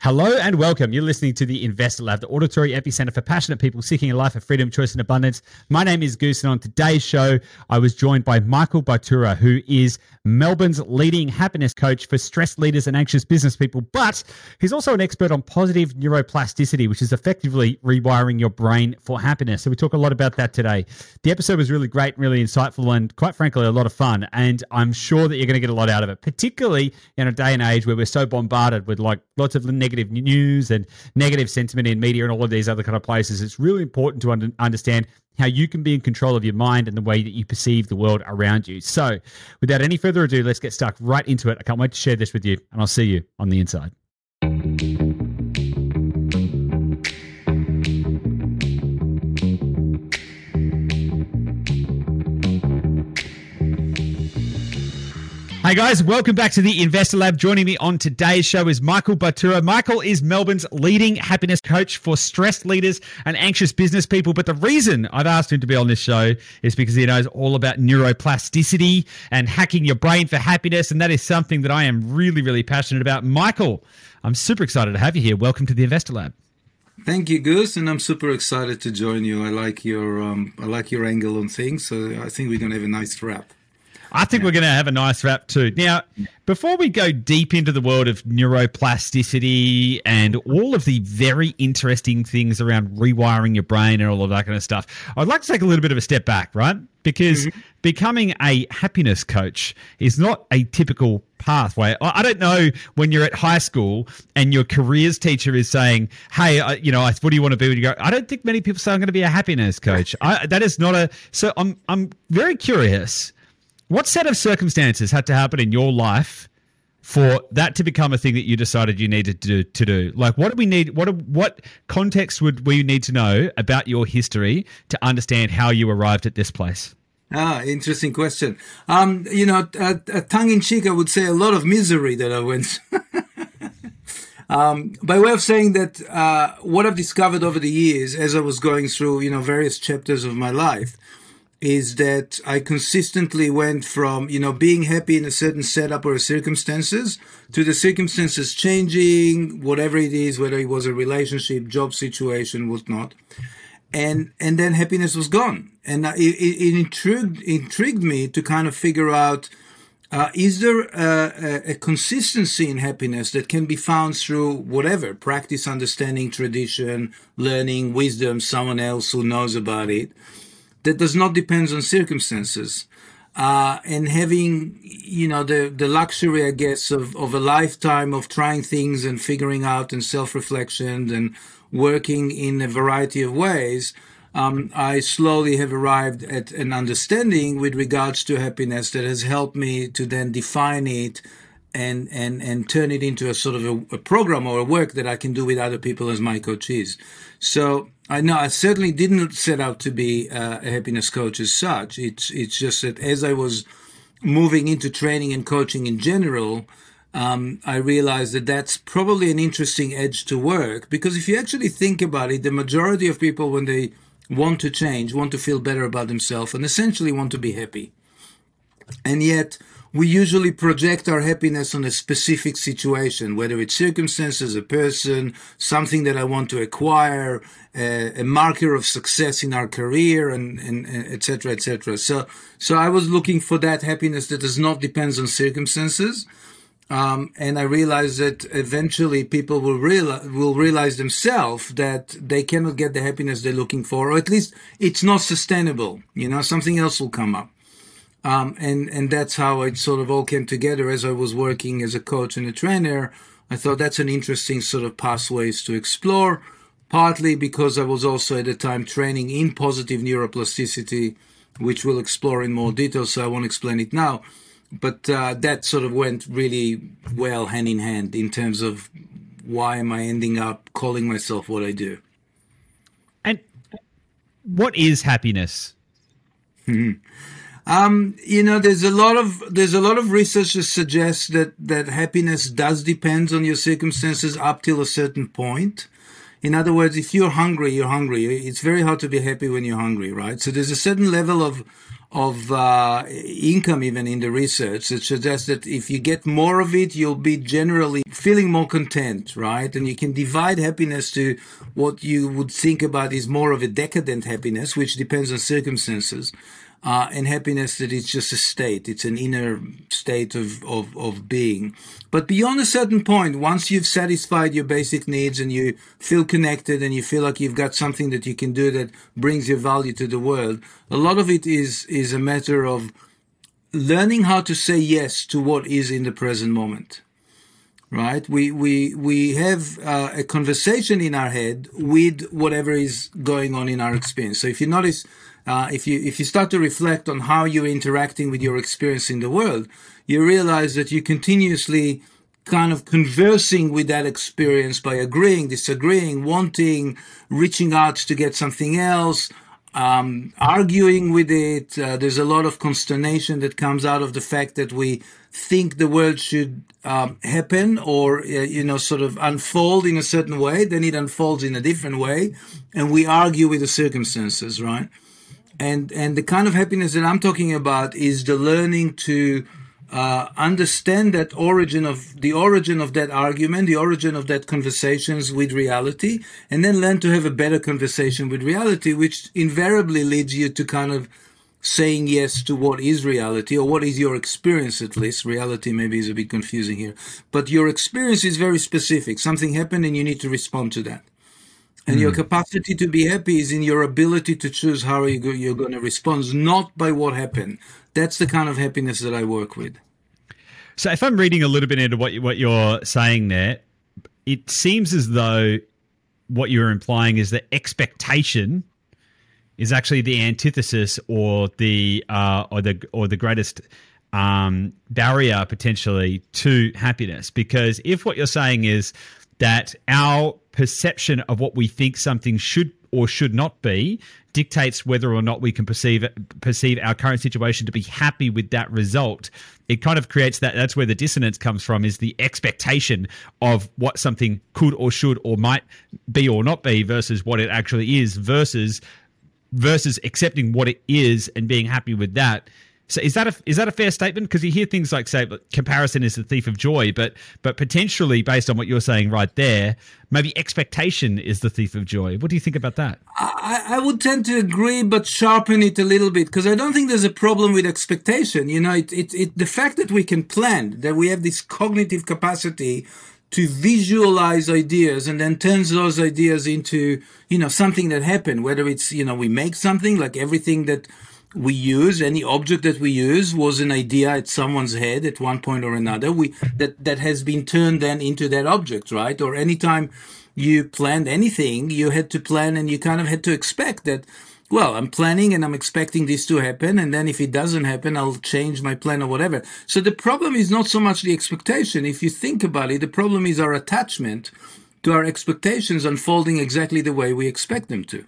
Hello and welcome. You're listening to the Investor Lab, the auditory epicenter for passionate people seeking a life of freedom, choice, and abundance. My name is Goose, and on today's show, I was joined by Michael Bartura, who is Melbourne's leading happiness coach for stressed leaders and anxious business people. But he's also an expert on positive neuroplasticity, which is effectively rewiring your brain for happiness. So we talk a lot about that today. The episode was really great, really insightful, and quite frankly, a lot of fun. And I'm sure that you're going to get a lot out of it, particularly in a day and age where we're so bombarded with like lots of news and negative sentiment in media and all of these other kind of places. It's really important to un- understand how you can be in control of your mind and the way that you perceive the world around you. So, without any further ado, let's get stuck right into it. I can't wait to share this with you, and I'll see you on the inside. Hey guys, welcome back to the Investor Lab. Joining me on today's show is Michael Bartura. Michael is Melbourne's leading happiness coach for stressed leaders and anxious business people. But the reason I've asked him to be on this show is because he knows all about neuroplasticity and hacking your brain for happiness. And that is something that I am really, really passionate about. Michael, I'm super excited to have you here. Welcome to the Investor Lab. Thank you, Goose, and I'm super excited to join you. I like your um, I like your angle on things, so I think we're to have a nice rap. I think we're going to have a nice rap too. Now, before we go deep into the world of neuroplasticity and all of the very interesting things around rewiring your brain and all of that kind of stuff, I'd like to take a little bit of a step back, right? Because mm-hmm. becoming a happiness coach is not a typical pathway. I don't know when you're at high school and your careers teacher is saying, "Hey, you know, what do you want to be when you go?" I don't think many people say I'm going to be a happiness coach. I, that is not a. So I'm I'm very curious what set of circumstances had to happen in your life for that to become a thing that you decided you needed to to do? Like, what do we need? What what context would we need to know about your history to understand how you arrived at this place? Ah, interesting question. Um, you know, uh, tongue in cheek, I would say a lot of misery that I went. um, by way of saying that, uh, what I've discovered over the years, as I was going through, you know, various chapters of my life, is that I consistently went from, you know, being happy in a certain setup or circumstances to the circumstances changing, whatever it is, whether it was a relationship, job situation, whatnot. And, and then happiness was gone. And it, it, intrigued, intrigued me to kind of figure out, uh, is there a, a, consistency in happiness that can be found through whatever practice, understanding, tradition, learning, wisdom, someone else who knows about it? That does not depend on circumstances. Uh, and having, you know, the, the luxury, I guess, of, of a lifetime of trying things and figuring out and self-reflection and working in a variety of ways, um, I slowly have arrived at an understanding with regards to happiness that has helped me to then define it and and and turn it into a sort of a, a program or a work that I can do with other people as my coaches. So I know I certainly didn't set out to be uh, a happiness coach as such. It's it's just that as I was moving into training and coaching in general, um, I realized that that's probably an interesting edge to work because if you actually think about it, the majority of people when they want to change, want to feel better about themselves, and essentially want to be happy, and yet we usually project our happiness on a specific situation, whether it's circumstances, a person, something that I want to acquire, a, a marker of success in our career, and, and, and et cetera, et cetera. So, so I was looking for that happiness that does not depend on circumstances. Um, and I realized that eventually people will realize, will realize themselves that they cannot get the happiness they're looking for, or at least it's not sustainable. You know, something else will come up. Um, and and that's how it sort of all came together as I was working as a coach and a trainer. I thought that's an interesting sort of pathways to explore. Partly because I was also at the time training in positive neuroplasticity, which we'll explore in more detail. So I won't explain it now, but uh, that sort of went really well hand in hand in terms of why am I ending up calling myself what I do. And what is happiness? Um, you know, there's a lot of there's a lot of research that suggests that that happiness does depend on your circumstances up till a certain point. In other words, if you're hungry, you're hungry. It's very hard to be happy when you're hungry, right? So there's a certain level of of uh, income even in the research that suggests that if you get more of it you'll be generally feeling more content right and you can divide happiness to what you would think about is more of a decadent happiness which depends on circumstances uh, and happiness that it's just a state. It's an inner state of, of, of being. But beyond a certain point, once you've satisfied your basic needs and you feel connected and you feel like you've got something that you can do that brings your value to the world, a lot of it is, is a matter of learning how to say yes to what is in the present moment right we we we have uh, a conversation in our head with whatever is going on in our experience so if you notice uh, if you if you start to reflect on how you're interacting with your experience in the world, you realize that you continuously kind of conversing with that experience by agreeing, disagreeing, wanting, reaching out to get something else, um, arguing with it. Uh, there's a lot of consternation that comes out of the fact that we think the world should um, happen or, uh, you know, sort of unfold in a certain way. Then it unfolds in a different way. And we argue with the circumstances, right? And and the kind of happiness that I'm talking about is the learning to uh, understand that origin of the origin of that argument, the origin of that conversations with reality, and then learn to have a better conversation with reality, which invariably leads you to kind of saying yes to what is reality or what is your experience at least. Reality maybe is a bit confusing here. But your experience is very specific. Something happened and you need to respond to that and mm. your hmm. capacity to be happy is in your ability to choose how you go, you're going to respond, not by what happened. That's the kind of happiness that I work with. So, if I'm reading a little bit into what you, what you're saying there, it seems as though what you're implying is that expectation is actually the antithesis or the uh, or the or the greatest um, barrier potentially to happiness. Because if what you're saying is that our perception of what we think something should or should not be dictates whether or not we can perceive perceive our current situation to be happy with that result. It kind of creates that that's where the dissonance comes from is the expectation of what something could or should or might be or not be versus what it actually is versus versus accepting what it is and being happy with that so is that a is that a fair statement? Because you hear things like say comparison is the thief of joy, but but potentially based on what you're saying right there, maybe expectation is the thief of joy. What do you think about that? I, I would tend to agree, but sharpen it a little bit because I don't think there's a problem with expectation. You know, it, it, it the fact that we can plan, that we have this cognitive capacity to visualize ideas and then turns those ideas into you know something that happened whether it's you know we make something like everything that we use any object that we use was an idea at someone's head at one point or another. We that that has been turned then into that object right? Or anytime you planned anything you had to plan and you kind of had to expect that well i'm planning and i'm expecting this to happen and then if it doesn't happen i'll change my plan or whatever. So the problem is not so much the expectation. If you think about it the problem is our attachment to our expectations unfolding exactly the way we expect them to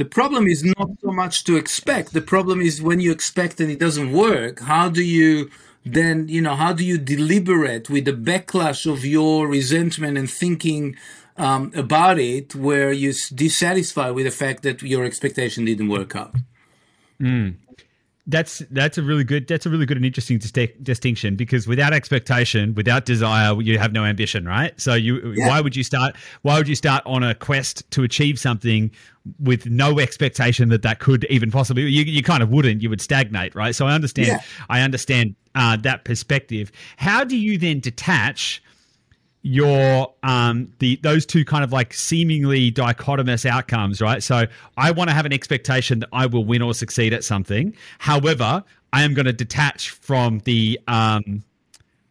the problem is not so much to expect. The problem is when you expect and it doesn't work, how do you then, you know, how do you deliberate with the backlash of your resentment and thinking um, about it where you're dissatisfied with the fact that your expectation didn't work out? Mm that's that's a really good that's a really good and interesting distinction because without expectation without desire you have no ambition right so you yeah. why would you start why would you start on a quest to achieve something with no expectation that that could even possibly you, you kind of wouldn't you would stagnate right so i understand yeah. i understand uh, that perspective how do you then detach your um the those two kind of like seemingly dichotomous outcomes right? So i want to have an expectation that i will win or succeed at something. However i am going to detach from the um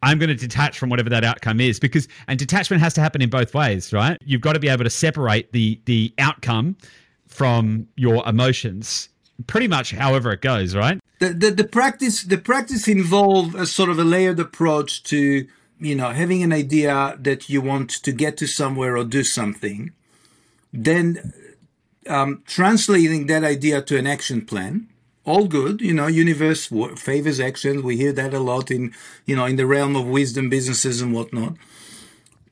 i'm going to detach from whatever that outcome is because and detachment has to happen in both ways right? You've got to be able to separate the the outcome from your emotions pretty much however it goes right? The the, the practice the practice involve a sort of a layered approach to you know, having an idea that you want to get to somewhere or do something, then um, translating that idea to an action plan. All good, you know. Universe favors action. We hear that a lot in, you know, in the realm of wisdom businesses and whatnot.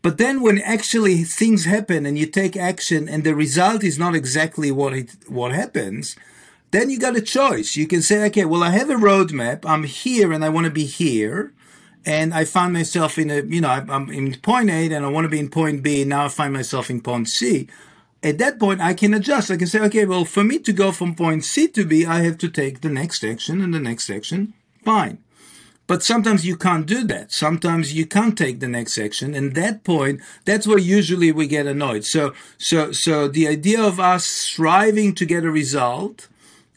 But then, when actually things happen and you take action, and the result is not exactly what it what happens, then you got a choice. You can say, okay, well, I have a roadmap. I'm here and I want to be here. And I find myself in a, you know, I'm in point A and I want to be in point B. Now I find myself in point C. At that point, I can adjust. I can say, okay, well, for me to go from point C to B, I have to take the next action and the next action. Fine. But sometimes you can't do that. Sometimes you can't take the next action. And that point, that's where usually we get annoyed. So, so, so the idea of us striving to get a result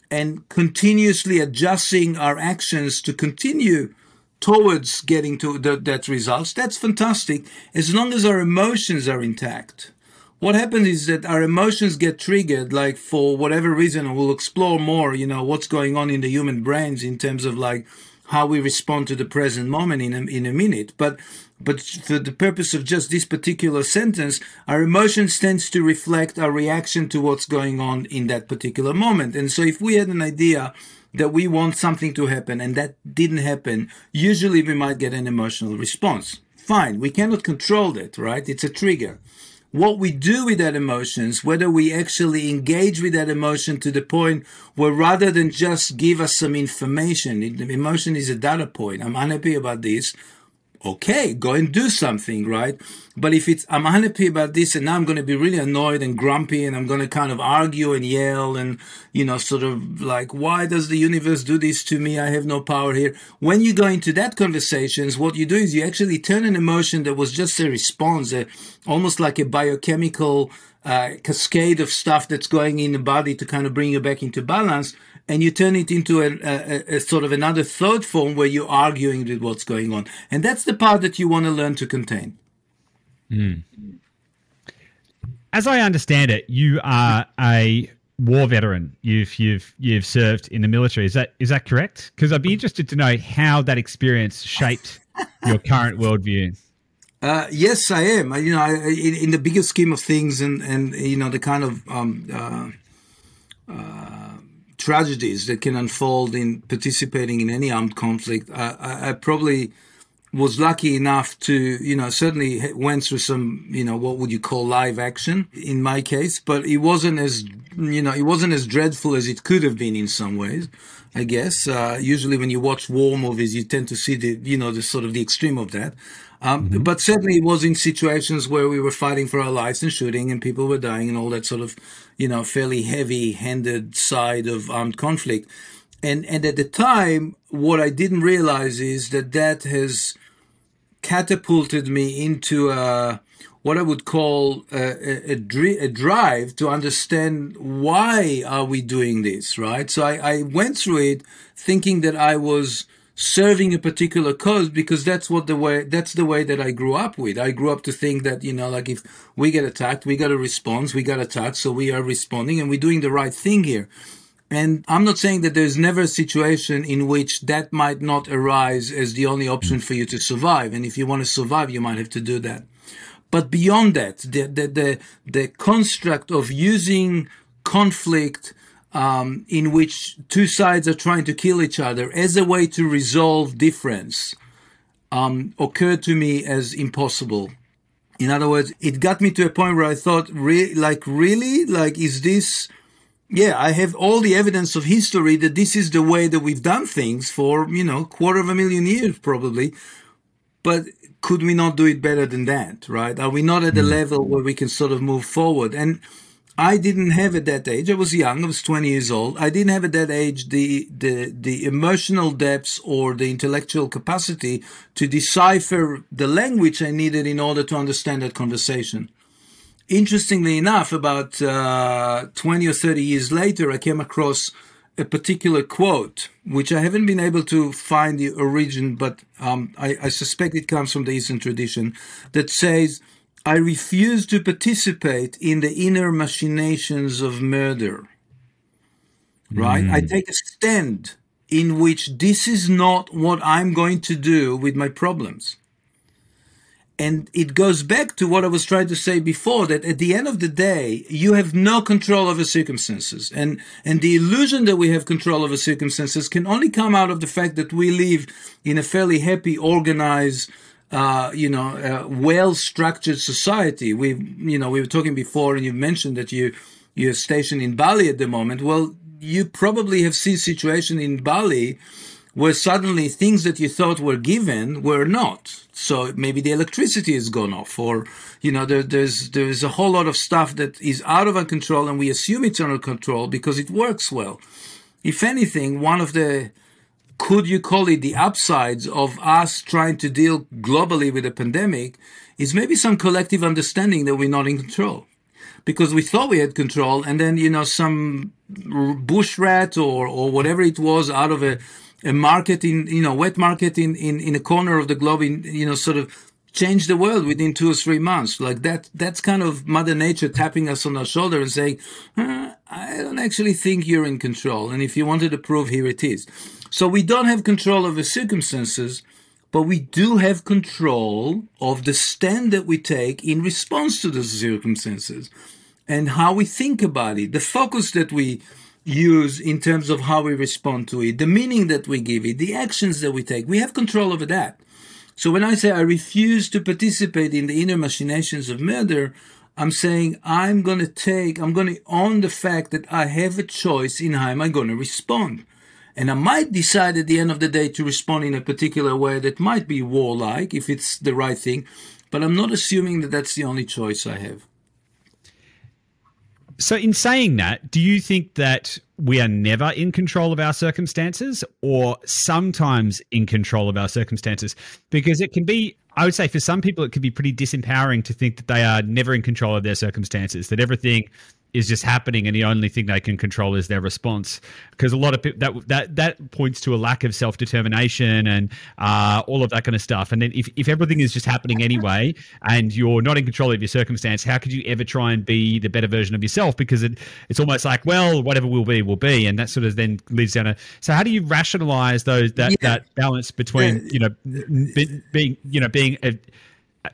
and continuously adjusting our actions to continue towards getting to the, that results, that's fantastic as long as our emotions are intact. What happens is that our emotions get triggered, like for whatever reason, we'll explore more, you know, what's going on in the human brains in terms of like how we respond to the present moment in a, in a minute. But but for the purpose of just this particular sentence, our emotions tends to reflect our reaction to what's going on in that particular moment. And so if we had an idea that we want something to happen and that didn't happen, usually we might get an emotional response. Fine, we cannot control that, right? It's a trigger. What we do with that emotions, whether we actually engage with that emotion to the point where rather than just give us some information, emotion is a data point. I'm unhappy about this okay, go and do something, right? But if it's, I'm unhappy about this and now I'm going to be really annoyed and grumpy and I'm going to kind of argue and yell and, you know, sort of like, why does the universe do this to me? I have no power here. When you go into that conversations, what you do is you actually turn an emotion that was just a response, a, almost like a biochemical uh, cascade of stuff that's going in the body to kind of bring you back into balance and you turn it into a, a, a, sort of another third form where you're arguing with what's going on. And that's the part that you want to learn to contain. Mm. As I understand it, you are a war veteran. You've you've you've served in the military. Is that is that correct? Because I'd be interested to know how that experience shaped your current worldview. Uh, yes, I am. You know, I, in, in, the bigger scheme of things, and and you know the kind of um, uh, uh, tragedies that can unfold in participating in any armed conflict, I, I, I, probably was lucky enough to, you know, certainly went through some, you know, what would you call live action in my case, but it wasn't as, you know, it wasn't as dreadful as it could have been in some ways. I guess uh, usually when you watch war movies, you tend to see the, you know, the sort of the extreme of that. Um, mm-hmm. But certainly it was in situations where we were fighting for our lives and shooting and people were dying and all that sort of, you know, fairly heavy handed side of armed conflict. And, and at the time, what I didn't realize is that that has catapulted me into a, what I would call a, a, a, drive to understand why are we doing this, right? So I, I went through it thinking that I was serving a particular cause because that's what the way that's the way that I grew up with. I grew up to think that you know like if we get attacked, we got a response, We got attacked, so we are responding and we're doing the right thing here. And I'm not saying that there's never a situation in which that might not arise as the only option for you to survive. And if you want to survive, you might have to do that. But beyond that, the the the, the construct of using conflict um, in which two sides are trying to kill each other as a way to resolve difference um, occurred to me as impossible. In other words, it got me to a point where I thought, re- like, really? Like, is this, yeah, I have all the evidence of history that this is the way that we've done things for, you know, quarter of a million years probably. But could we not do it better than that, right? Are we not at the hmm. level where we can sort of move forward? And I didn't have at that age. I was young. I was 20 years old. I didn't have at that age the the the emotional depths or the intellectual capacity to decipher the language I needed in order to understand that conversation. Interestingly enough, about uh, 20 or 30 years later, I came across a particular quote, which I haven't been able to find the origin, but um, I, I suspect it comes from the Eastern tradition, that says I refuse to participate in the inner machinations of murder. Right? Mm. I take a stand in which this is not what I'm going to do with my problems. And it goes back to what I was trying to say before that at the end of the day, you have no control over circumstances. And, and the illusion that we have control over circumstances can only come out of the fact that we live in a fairly happy, organized, uh, you know, uh, well-structured society. We, you know, we were talking before, and you mentioned that you you're stationed in Bali at the moment. Well, you probably have seen situation in Bali where suddenly things that you thought were given were not. So maybe the electricity has gone off, or you know, there, there's there's a whole lot of stuff that is out of our control, and we assume it's under control because it works well. If anything, one of the could you call it the upsides of us trying to deal globally with a pandemic is maybe some collective understanding that we're not in control. Because we thought we had control and then you know some bush rat or or whatever it was out of a a market in you know wet market in in in a corner of the globe in you know sort of change the world within two or three months. Like that that's kind of mother nature tapping us on our shoulder and saying uh, i don't actually think you're in control and if you wanted to prove here it is so we don't have control over circumstances but we do have control of the stand that we take in response to those circumstances and how we think about it the focus that we use in terms of how we respond to it, the meaning that we give it, the actions that we take. We have control over that. So when I say I refuse to participate in the inner machinations of murder, I'm saying I'm going to take, I'm going to own the fact that I have a choice in how am I going to respond. And I might decide at the end of the day to respond in a particular way that might be warlike if it's the right thing, but I'm not assuming that that's the only choice I have. So, in saying that, do you think that we are never in control of our circumstances or sometimes in control of our circumstances? Because it can be, I would say, for some people, it can be pretty disempowering to think that they are never in control of their circumstances, that everything is just happening and the only thing they can control is their response. Because a lot of people that that that points to a lack of self-determination and uh, all of that kind of stuff. And then if, if everything is just happening anyway and you're not in control of your circumstance how could you ever try and be the better version of yourself? Because it, it's almost like well whatever will be will be. And that sort of then leads down a so how do you rationalize those that yeah. that balance between yeah. you know be, being you know being a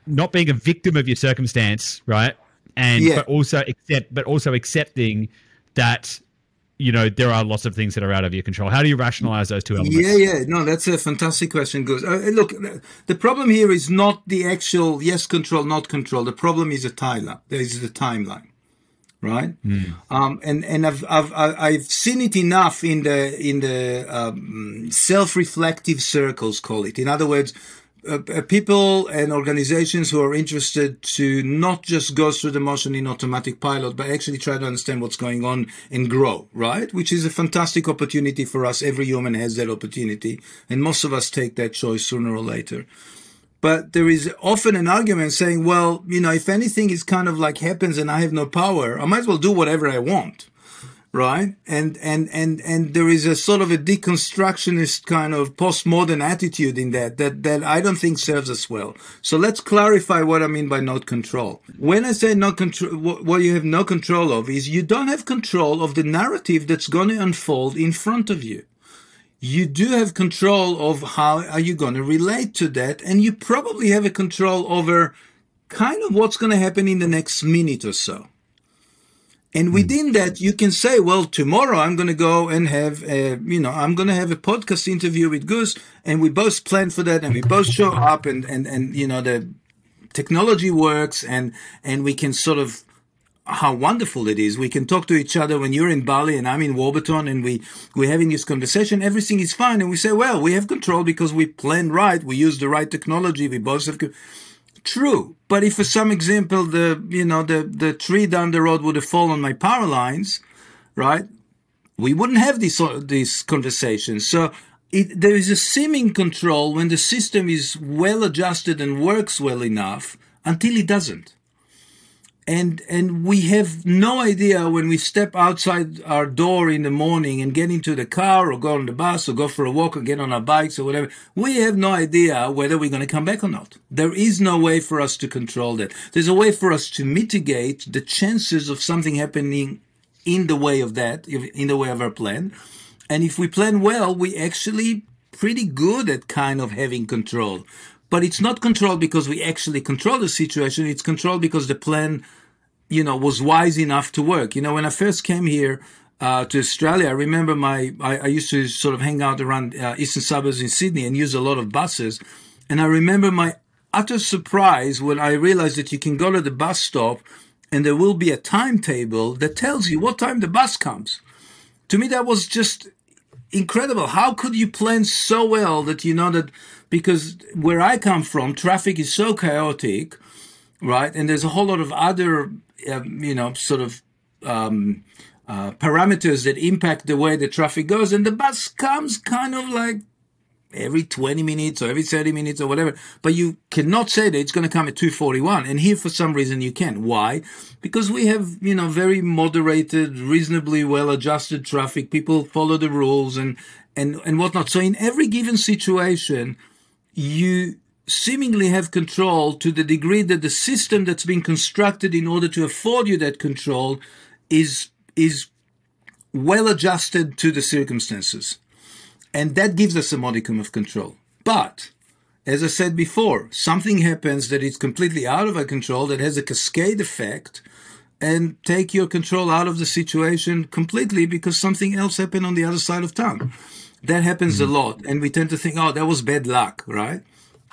not being a victim of your circumstance right and yeah. but also accept but also accepting that you know there are lots of things that are out of your control how do you rationalize those two elements yeah yeah no that's a fantastic question Gus. Uh, look the problem here is not the actual yes control not control the problem is a timeline there is the timeline right mm. um, and and I've, I've I've seen it enough in the in the um, self-reflective circles call it in other words uh, uh, people and organizations who are interested to not just go through the motion in automatic pilot, but actually try to understand what's going on and grow, right? Which is a fantastic opportunity for us. Every human has that opportunity, and most of us take that choice sooner or later. But there is often an argument saying, well, you know, if anything is kind of like happens and I have no power, I might as well do whatever I want right? And and and and there is a sort of a deconstructionist kind of postmodern attitude in that that that I don't think serves us well. So let's clarify what I mean by not control. When I say not control, what you have no control of is you don't have control of the narrative that's going to unfold in front of you. You do have control of how are you going to relate to that, and you probably have a control over kind of what's going to happen in the next minute or so. And hmm. within that, you can say, well, tomorrow I'm going to go and have, a, you know, I'm going to have a podcast interview with Goose, and we both plan for that and we both show up and, and, and, you know, the technology works and, and we can sort of, how wonderful it is. We can talk to each other when you're in Bali and I'm in Warburton and we, we're having this conversation. Everything is fine. And we say, well, we have control because we plan right. We use the right technology. We both have, True, but if for some example the you know the the tree down the road would have fallen my power lines, right? We wouldn't have these these conversations. So it, there is a seeming control when the system is well adjusted and works well enough until it doesn't and and we have no idea when we step outside our door in the morning and get into the car or go on the bus or go for a walk or get on our bikes or whatever we have no idea whether we're going to come back or not. There is no way for us to control that. There's a way for us to mitigate the chances of something happening in the way of that in the way of our plan. And if we plan well we actually pretty good at kind of having control. But it's not control because we actually control the situation. It's control because the plan you know, was wise enough to work. You know, when I first came here uh, to Australia, I remember my I, I, used to sort of hang out around uh, eastern suburbs in Sydney and use a lot of buses, and I remember my utter surprise when I realized that you can go to the bus stop and there will be a timetable that tells you what time the bus comes. to me, that was just incredible. How could you plan so well that you know that because where I come from, traffic is so chaotic, right? And there's a whole lot of other, um, you know, sort of um, uh, parameters that impact the way the traffic goes. And the bus comes kind of like every 20 minutes or every 30 minutes or whatever. But you cannot say that it's going to come at 241. And here, for some reason, you can. Why? Because we have, you know, very moderated, reasonably well adjusted traffic. People follow the rules and, and, and whatnot. So in every given situation, you seemingly have control to the degree that the system that's been constructed in order to afford you that control is, is well adjusted to the circumstances. And that gives us a modicum of control. But as I said before, something happens that is completely out of our control that has a cascade effect and take your control out of the situation completely because something else happened on the other side of town. That happens mm-hmm. a lot. And we tend to think, oh, that was bad luck, right?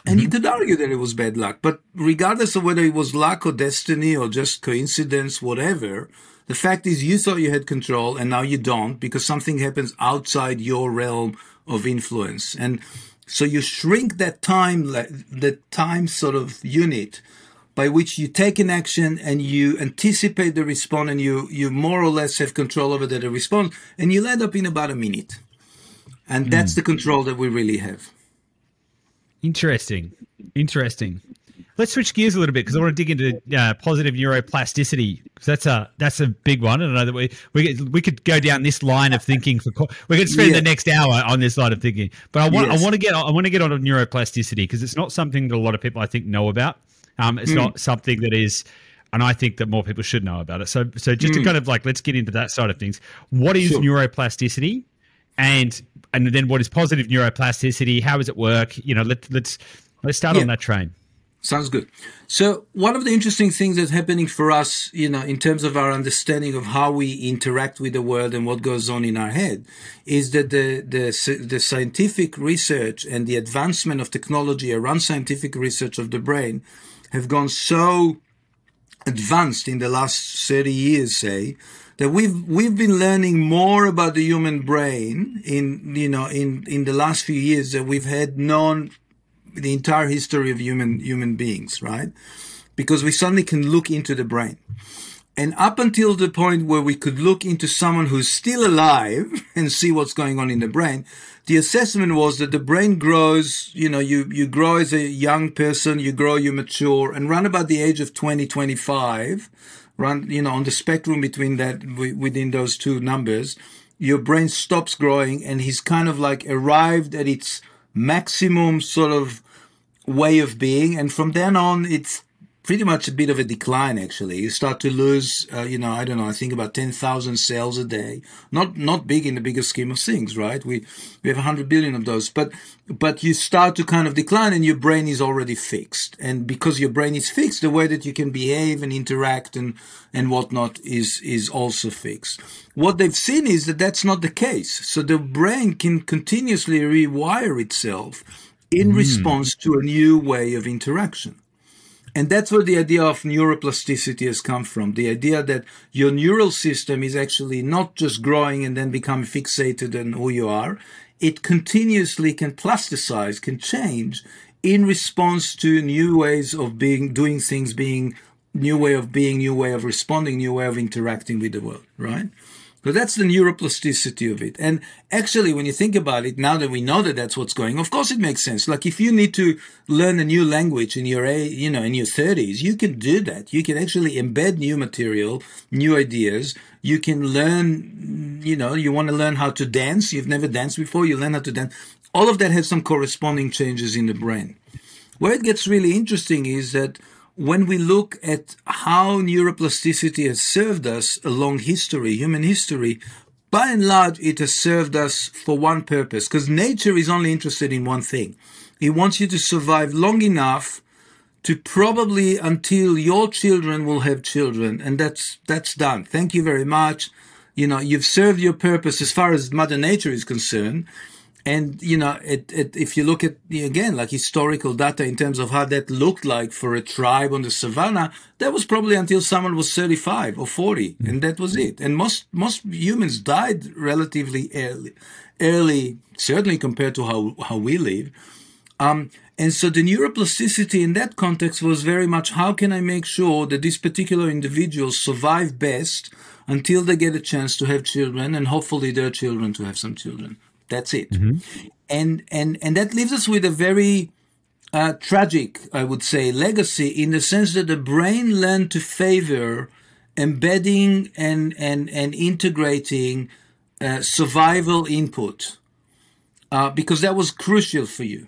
And mm-hmm. you could argue that it was bad luck. But regardless of whether it was luck or destiny or just coincidence, whatever, the fact is, you thought you had control and now you don't because something happens outside your realm of influence. And so you shrink that time, that time sort of unit by which you take an action and you anticipate the response and you, you more or less have control over the response and you end up in about a minute. And that's mm. the control that we really have. Interesting. Interesting. Let's switch gears a little bit because I want to dig into uh, positive neuroplasticity because that's a that's a big one. I know that we we we could go down this line of thinking for we could spend yeah. the next hour on this line of thinking. But I want yes. I want to get I want to get on neuroplasticity because it's not something that a lot of people I think know about. Um, it's mm. not something that is and I think that more people should know about it. So, so just mm. to kind of like let's get into that side of things. What is sure. neuroplasticity, and and then what is positive neuroplasticity? How does it work? You know, let, let's let's start yeah. on that train. Sounds good. So one of the interesting things that's happening for us, you know, in terms of our understanding of how we interact with the world and what goes on in our head, is that the the, the scientific research and the advancement of technology around scientific research of the brain have gone so advanced in the last 30 years, say, that we've we've been learning more about the human brain in you know in in the last few years that we've had known the entire history of human human beings, right? Because we suddenly can look into the brain. And up until the point where we could look into someone who's still alive and see what's going on in the brain, the assessment was that the brain grows, you know, you, you grow as a young person, you grow, you mature, and around about the age of 20, 25, run, you know, on the spectrum between that, within those two numbers, your brain stops growing and he's kind of like arrived at its maximum sort of way of being. And from then on, it's pretty much a bit of a decline actually. You start to lose uh, you know i don't know i think about 10,000 cells a day. Not not big in the bigger scheme of things right? We we have 100 billion of those but but you start to kind of decline and your brain is already fixed. And because your brain is fixed the way that you can behave and interact and and whatnot is is also fixed. What they've seen is that that's not the case. So the brain can continuously rewire itself in mm. response to a new way of interaction and that's where the idea of neuroplasticity has come from. The idea that your neural system is actually not just growing and then become fixated on who you are. It continuously can plasticize, can change in response to new ways of being, doing things, being new way of being, new way of responding, new way of interacting with the world, right? So that's the neuroplasticity of it. And actually, when you think about it, now that we know that that's what's going, of course it makes sense. Like if you need to learn a new language in your, you know, in your thirties, you can do that. You can actually embed new material, new ideas. You can learn, you know, you want to learn how to dance. You've never danced before. You learn how to dance. All of that has some corresponding changes in the brain. Where it gets really interesting is that when we look at how neuroplasticity has served us along history, human history, by and large, it has served us for one purpose, because nature is only interested in one thing. It wants you to survive long enough to probably until your children will have children, and that's that's done. Thank you very much. You know, you've served your purpose as far as Mother Nature is concerned. And you know, it, it, if you look at again like historical data in terms of how that looked like for a tribe on the savannah, that was probably until someone was 35 or 40, mm-hmm. and that was it. And most most humans died relatively early, early, certainly compared to how how we live. Um, and so the neuroplasticity in that context was very much how can I make sure that these particular individuals survive best until they get a chance to have children and hopefully their children to have some children. That's it. Mm-hmm. And and and that leaves us with a very uh, tragic, I would say, legacy in the sense that the brain learned to favor embedding and and and integrating uh, survival input uh, because that was crucial for you.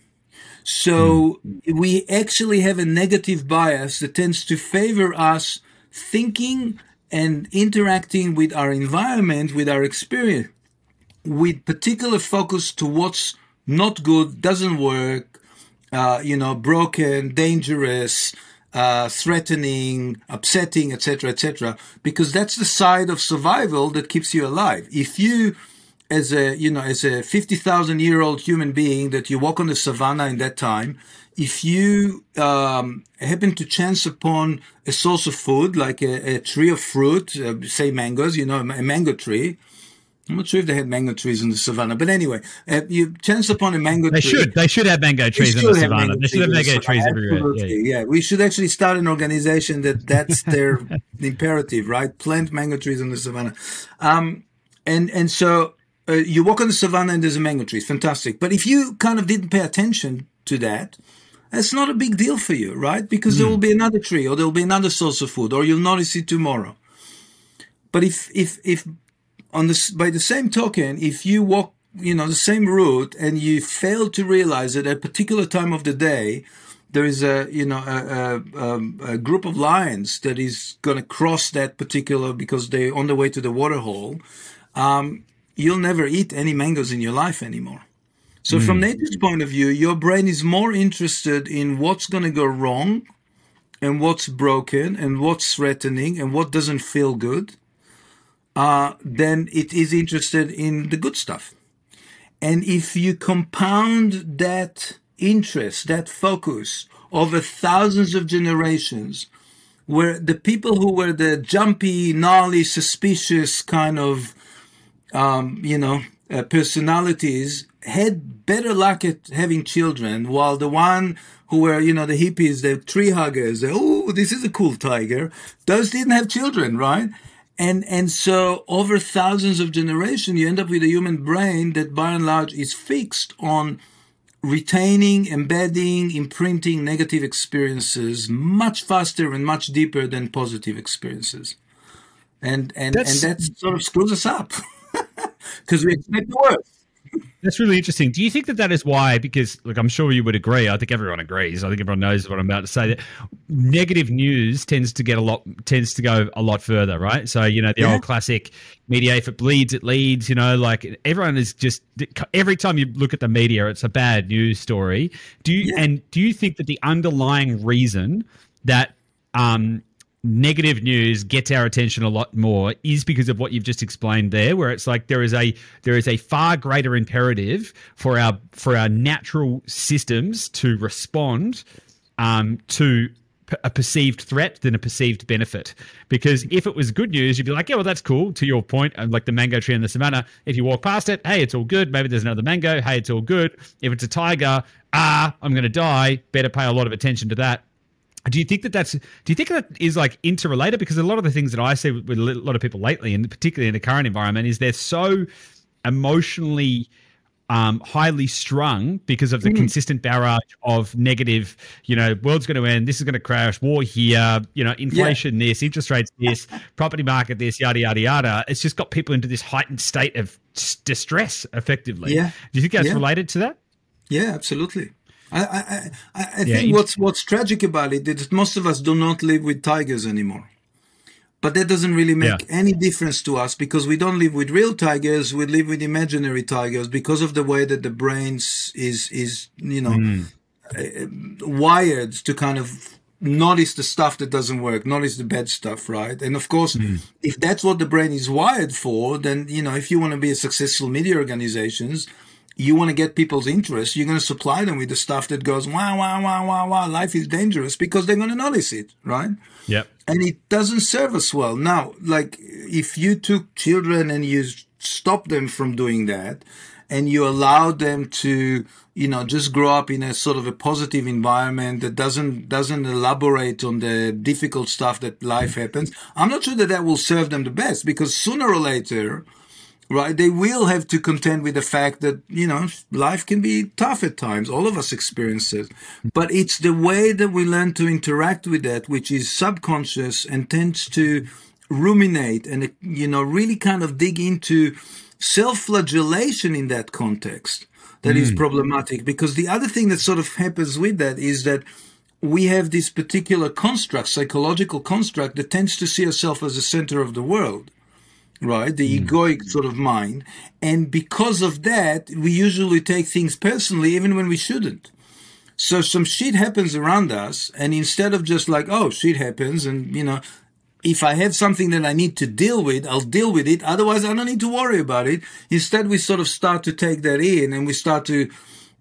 So mm. we actually have a negative bias that tends to favor us thinking and interacting with our environment, with our experience, with particular focus to what's not good, doesn't work, uh, you know, broken, dangerous, uh, threatening, upsetting, etc., etc. Because that's the side of survival that keeps you alive. If you, as a you know, as a fifty thousand year old human being, that you walk on the savannah in that time, if you um, happen to chance upon a source of food like a, a tree of fruit, uh, say mangoes, you know, a mango tree, I'm not sure if they had mango trees in the savannah, but anyway, uh, you chance upon a mango they tree. They should. They should have mango trees in the savannah. They should have mango trees everywhere. Yeah. yeah, we should actually start an organization that that's their imperative, right? Plant mango trees in the savannah. Um, and and so uh, you walk on the savannah and there's a mango tree. Fantastic. But if you kind of didn't pay attention to that, that's not a big deal for you, right? Because mm. there hmm. will be another tree or there will be another source of food or you'll notice it tomorrow. But if if if on this by the same token, if you walk, you know, the same route and you fail to realize that at a particular time of the day, there is a you know a, a, um, a group of lions that is going to cross that particular because they're on the way to the water hole. Um, you'll never eat any mangoes in your life anymore. So mm. from nature's point of view, your brain is more interested in what's going to go wrong and what's broken and what's threatening and what doesn't feel good uh, then it is interested in the good stuff. And if you compound that interest, that focus over thousands of generations, where the people who were the jumpy, gnarly, suspicious kind of, um, you know, uh, personalities had better luck at having children, while the one who were, you know, the hippies, the tree huggers, oh, this is a cool tiger, those didn't have children, right? And, and so over thousands of generations, you end up with a human brain that by and large is fixed on retaining, embedding, imprinting negative experiences much faster and much deeper than positive experiences. And, and, That's, and that sort of screws us up because we expect the worst. That's really interesting. Do you think that that is why? Because, look, I'm sure you would agree. I think everyone agrees. I think everyone knows what I'm about to say. That negative news tends to get a lot, tends to go a lot further, right? So, you know, the yeah. old classic media, if it bleeds, it leads. You know, like everyone is just every time you look at the media, it's a bad news story. Do you yeah. and do you think that the underlying reason that um, negative news gets our attention a lot more is because of what you've just explained there where it's like there is a there is a far greater imperative for our for our natural systems to respond um, to a perceived threat than a perceived benefit. Because if it was good news, you'd be like, yeah, well, that's cool. To your point, like the mango tree in the savannah, if you walk past it, hey, it's all good. Maybe there's another mango. Hey, it's all good. If it's a tiger, ah, I'm going to die. Better pay a lot of attention to that do you think that that's do you think that is like interrelated because a lot of the things that i see with a lot of people lately and particularly in the current environment is they're so emotionally um, highly strung because of the mm. consistent barrage of negative, you know, world's going to end, this is going to crash, war here, you know, inflation yeah. this, interest rates this, property market this, yada yada yada. It's just got people into this heightened state of distress, effectively. Yeah. Do you think that's yeah. related to that? Yeah, absolutely. I, I, I, I yeah, think what's what's tragic about it is that most of us do not live with tigers anymore. But that doesn't really make yeah. any difference to us because we don't live with real tigers. We live with imaginary tigers because of the way that the brains is is you know mm. uh, wired to kind of notice the stuff that doesn't work, notice the bad stuff, right? And of course, mm. if that's what the brain is wired for, then you know if you want to be a successful media organizations you want to get people's interest, you're going to supply them with the stuff that goes, wow, wow, wow, wow, wow, life is dangerous because they're going to notice it, right? Yep. And it doesn't serve us well. Now, like if you took children and you stopped them from doing that and you allowed them to, you know, just grow up in a sort of a positive environment that doesn't, doesn't elaborate on the difficult stuff that life happens, I'm not sure that that will serve them the best because sooner or later, right? They will have to contend with the fact that, you know, life can be tough at times. All of us experience it. But it's the way that we learn to interact with that, which is subconscious and tends to ruminate and, you know, really kind of dig into self-flagellation in that context that mm. is problematic. Because the other thing that sort of happens with that is that we have this particular construct, psychological construct that tends to see ourselves as the center of the world right? The mm. egoic sort of mind. And because of that, we usually take things personally, even when we shouldn't. So some shit happens around us, and instead of just like, oh, shit happens, and you know, if I have something that I need to deal with, I'll deal with it. Otherwise, I don't need to worry about it. Instead, we sort of start to take that in and we start to,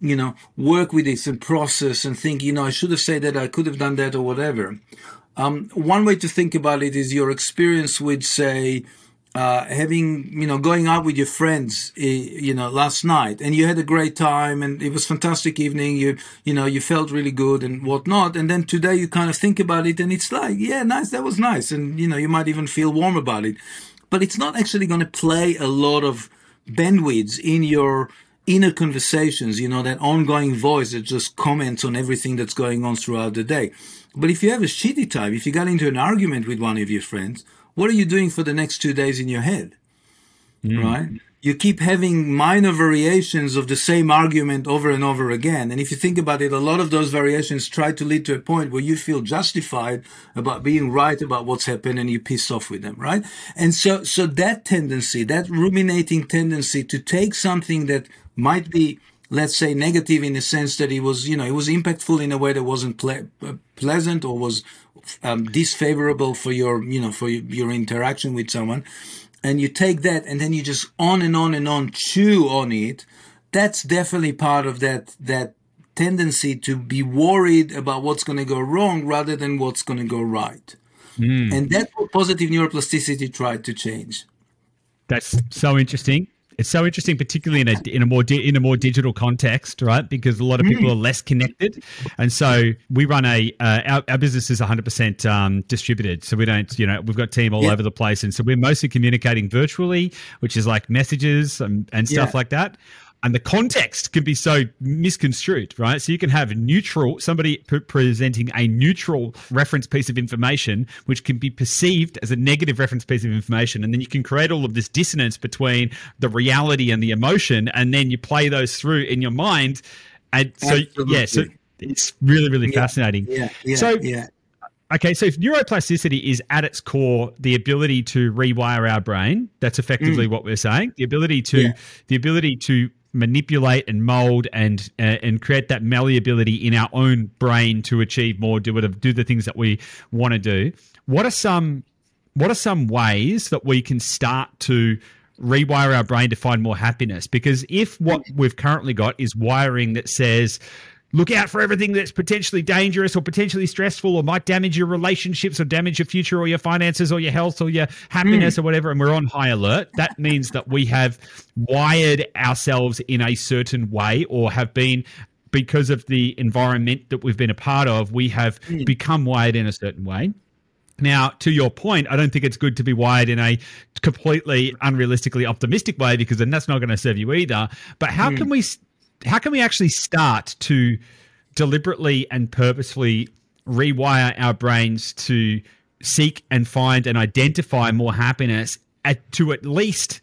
you know, work with it and process and think, you know, I should have said that, I could have done that or whatever. Um, one way to think about it is your experience with, say, uh, having you know going out with your friends you know last night and you had a great time and it was fantastic evening you you know you felt really good and whatnot and then today you kind of think about it and it's like yeah nice that was nice and you know you might even feel warm about it. But it's not actually going to play a lot of bandwidth in your inner conversations you know that ongoing voice that just comments on everything that's going on throughout the day. But if you have a shitty time if you got into an argument with one of your friends what are you doing for the next two days in your head? Mm. Right? You keep having minor variations of the same argument over and over again. And if you think about it, a lot of those variations try to lead to a point where you feel justified about being right about what's happened and you piss off with them, right? And so, so that tendency, that ruminating tendency to take something that might be let's say negative in the sense that it was you know it was impactful in a way that wasn't ple- uh, pleasant or was um, disfavorable for your you know for your interaction with someone and you take that and then you just on and on and on chew on it that's definitely part of that that tendency to be worried about what's going to go wrong rather than what's going to go right. Mm. and that's what positive neuroplasticity tried to change. That's so interesting it's so interesting, particularly in a in a more di- in a more digital context, right? Because a lot of people mm. are less connected, and so we run a uh, our, our business is 100 um, percent distributed. So we don't, you know, we've got team all over the place, and so we're mostly communicating virtually, which is like messages and, and stuff yeah. like that and the context can be so misconstrued, right? So you can have neutral somebody p- presenting a neutral reference piece of information, which can be perceived as a negative reference piece of information, and then you can create all of this dissonance between the reality and the emotion, and then you play those through in your mind, and so Absolutely. yeah, so it's really really yeah, fascinating. Yeah, yeah, so yeah. Okay, so if neuroplasticity is at its core the ability to rewire our brain, that's effectively mm. what we're saying. The ability to yeah. the ability to manipulate and mold and uh, and create that malleability in our own brain to achieve more, do it, do the things that we want to do. What are some what are some ways that we can start to rewire our brain to find more happiness? Because if what we've currently got is wiring that says look out for everything that's potentially dangerous or potentially stressful or might damage your relationships or damage your future or your finances or your health or your happiness mm. or whatever and we're on high alert that means that we have wired ourselves in a certain way or have been because of the environment that we've been a part of we have mm. become wired in a certain way now, to your point, I don't think it's good to be wired in a completely unrealistically optimistic way because then that's not going to serve you either. But how mm. can we how can we actually start to deliberately and purposefully rewire our brains to seek and find and identify more happiness at, to at least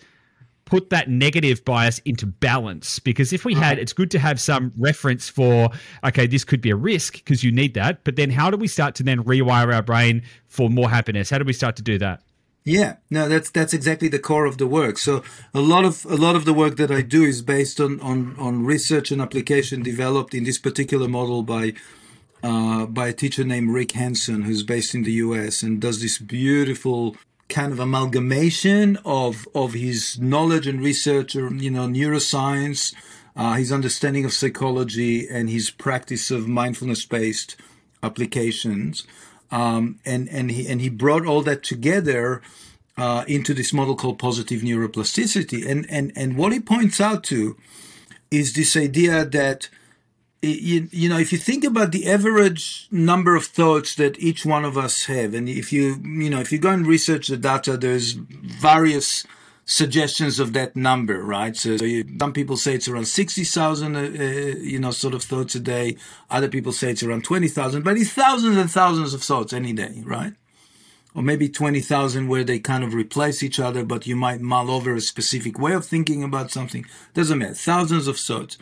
put that negative bias into balance? Because if we had it's good to have some reference for okay this could be a risk because you need that but then how do we start to then rewire our brain for more happiness? How do we start to do that yeah, no, that's that's exactly the core of the work. So a lot of a lot of the work that I do is based on on, on research and application developed in this particular model by uh, by a teacher named Rick Hanson, who's based in the U.S. and does this beautiful kind of amalgamation of of his knowledge and research, or you know, neuroscience, uh, his understanding of psychology, and his practice of mindfulness-based applications. Um, and and he and he brought all that together uh, into this model called positive neuroplasticity. And and and what he points out to is this idea that you, you know if you think about the average number of thoughts that each one of us have, and if you you know if you go and research the data, there's various suggestions of that number, right? So, so you, some people say it's around 60,000, uh, uh, you know, sort of thoughts a day. Other people say it's around 20,000, but it's thousands and thousands of thoughts any day, right? Or maybe 20,000 where they kind of replace each other, but you might mull over a specific way of thinking about something. Doesn't matter. Thousands of thoughts.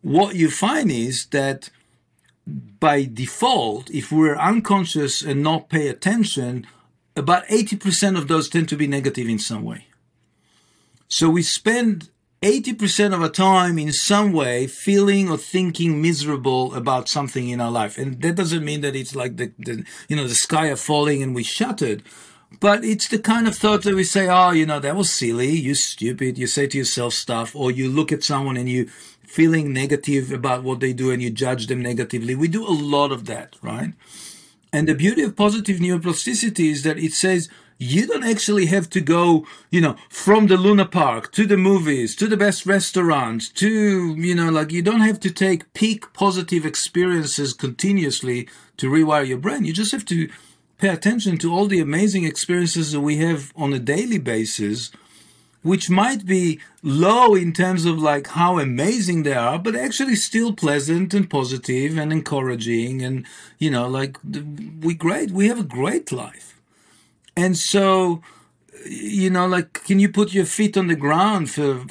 What you find is that by default, if we're unconscious and not pay attention, about 80% of those tend to be negative in some way. So we spend 80% of our time in some way feeling or thinking miserable about something in our life. And that doesn't mean that it's like the, the you know, the sky are falling and we shattered. But it's the kind of thought that we say, oh, you know, that was silly, you stupid. You say to yourself stuff, or you look at someone and you feeling negative about what they do and you judge them negatively. We do a lot of that, right? And the beauty of positive neuroplasticity is that it says, you don't actually have to go, you know, from the Luna Park to the movies, to the best restaurants, to, you know, like you don't have to take peak positive experiences continuously to rewire your brain. You just have to pay attention to all the amazing experiences that we have on a daily basis, which might be low in terms of like how amazing they are, but actually still pleasant and positive and encouraging. And, you know, like we great, we have a great life. And so, you know, like, can you put your feet on the ground for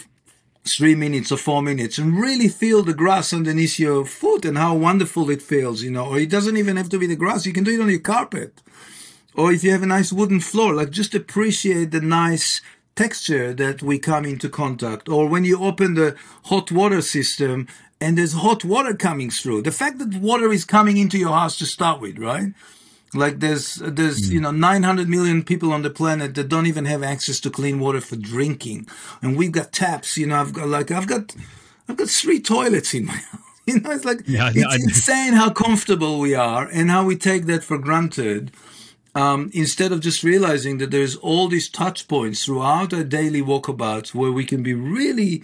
three minutes or four minutes and really feel the grass underneath your foot and how wonderful it feels, you know? Or it doesn't even have to be the grass, you can do it on your carpet. Or if you have a nice wooden floor, like just appreciate the nice texture that we come into contact. Or when you open the hot water system and there's hot water coming through, the fact that water is coming into your house to start with, right? Like there's there's mm. you know 900 million people on the planet that don't even have access to clean water for drinking, and we've got taps. You know, I've got like I've got I've got three toilets in my house. You know, it's like yeah, it's insane how comfortable we are and how we take that for granted. Um, instead of just realizing that there's all these touch points throughout our daily walkabouts where we can be really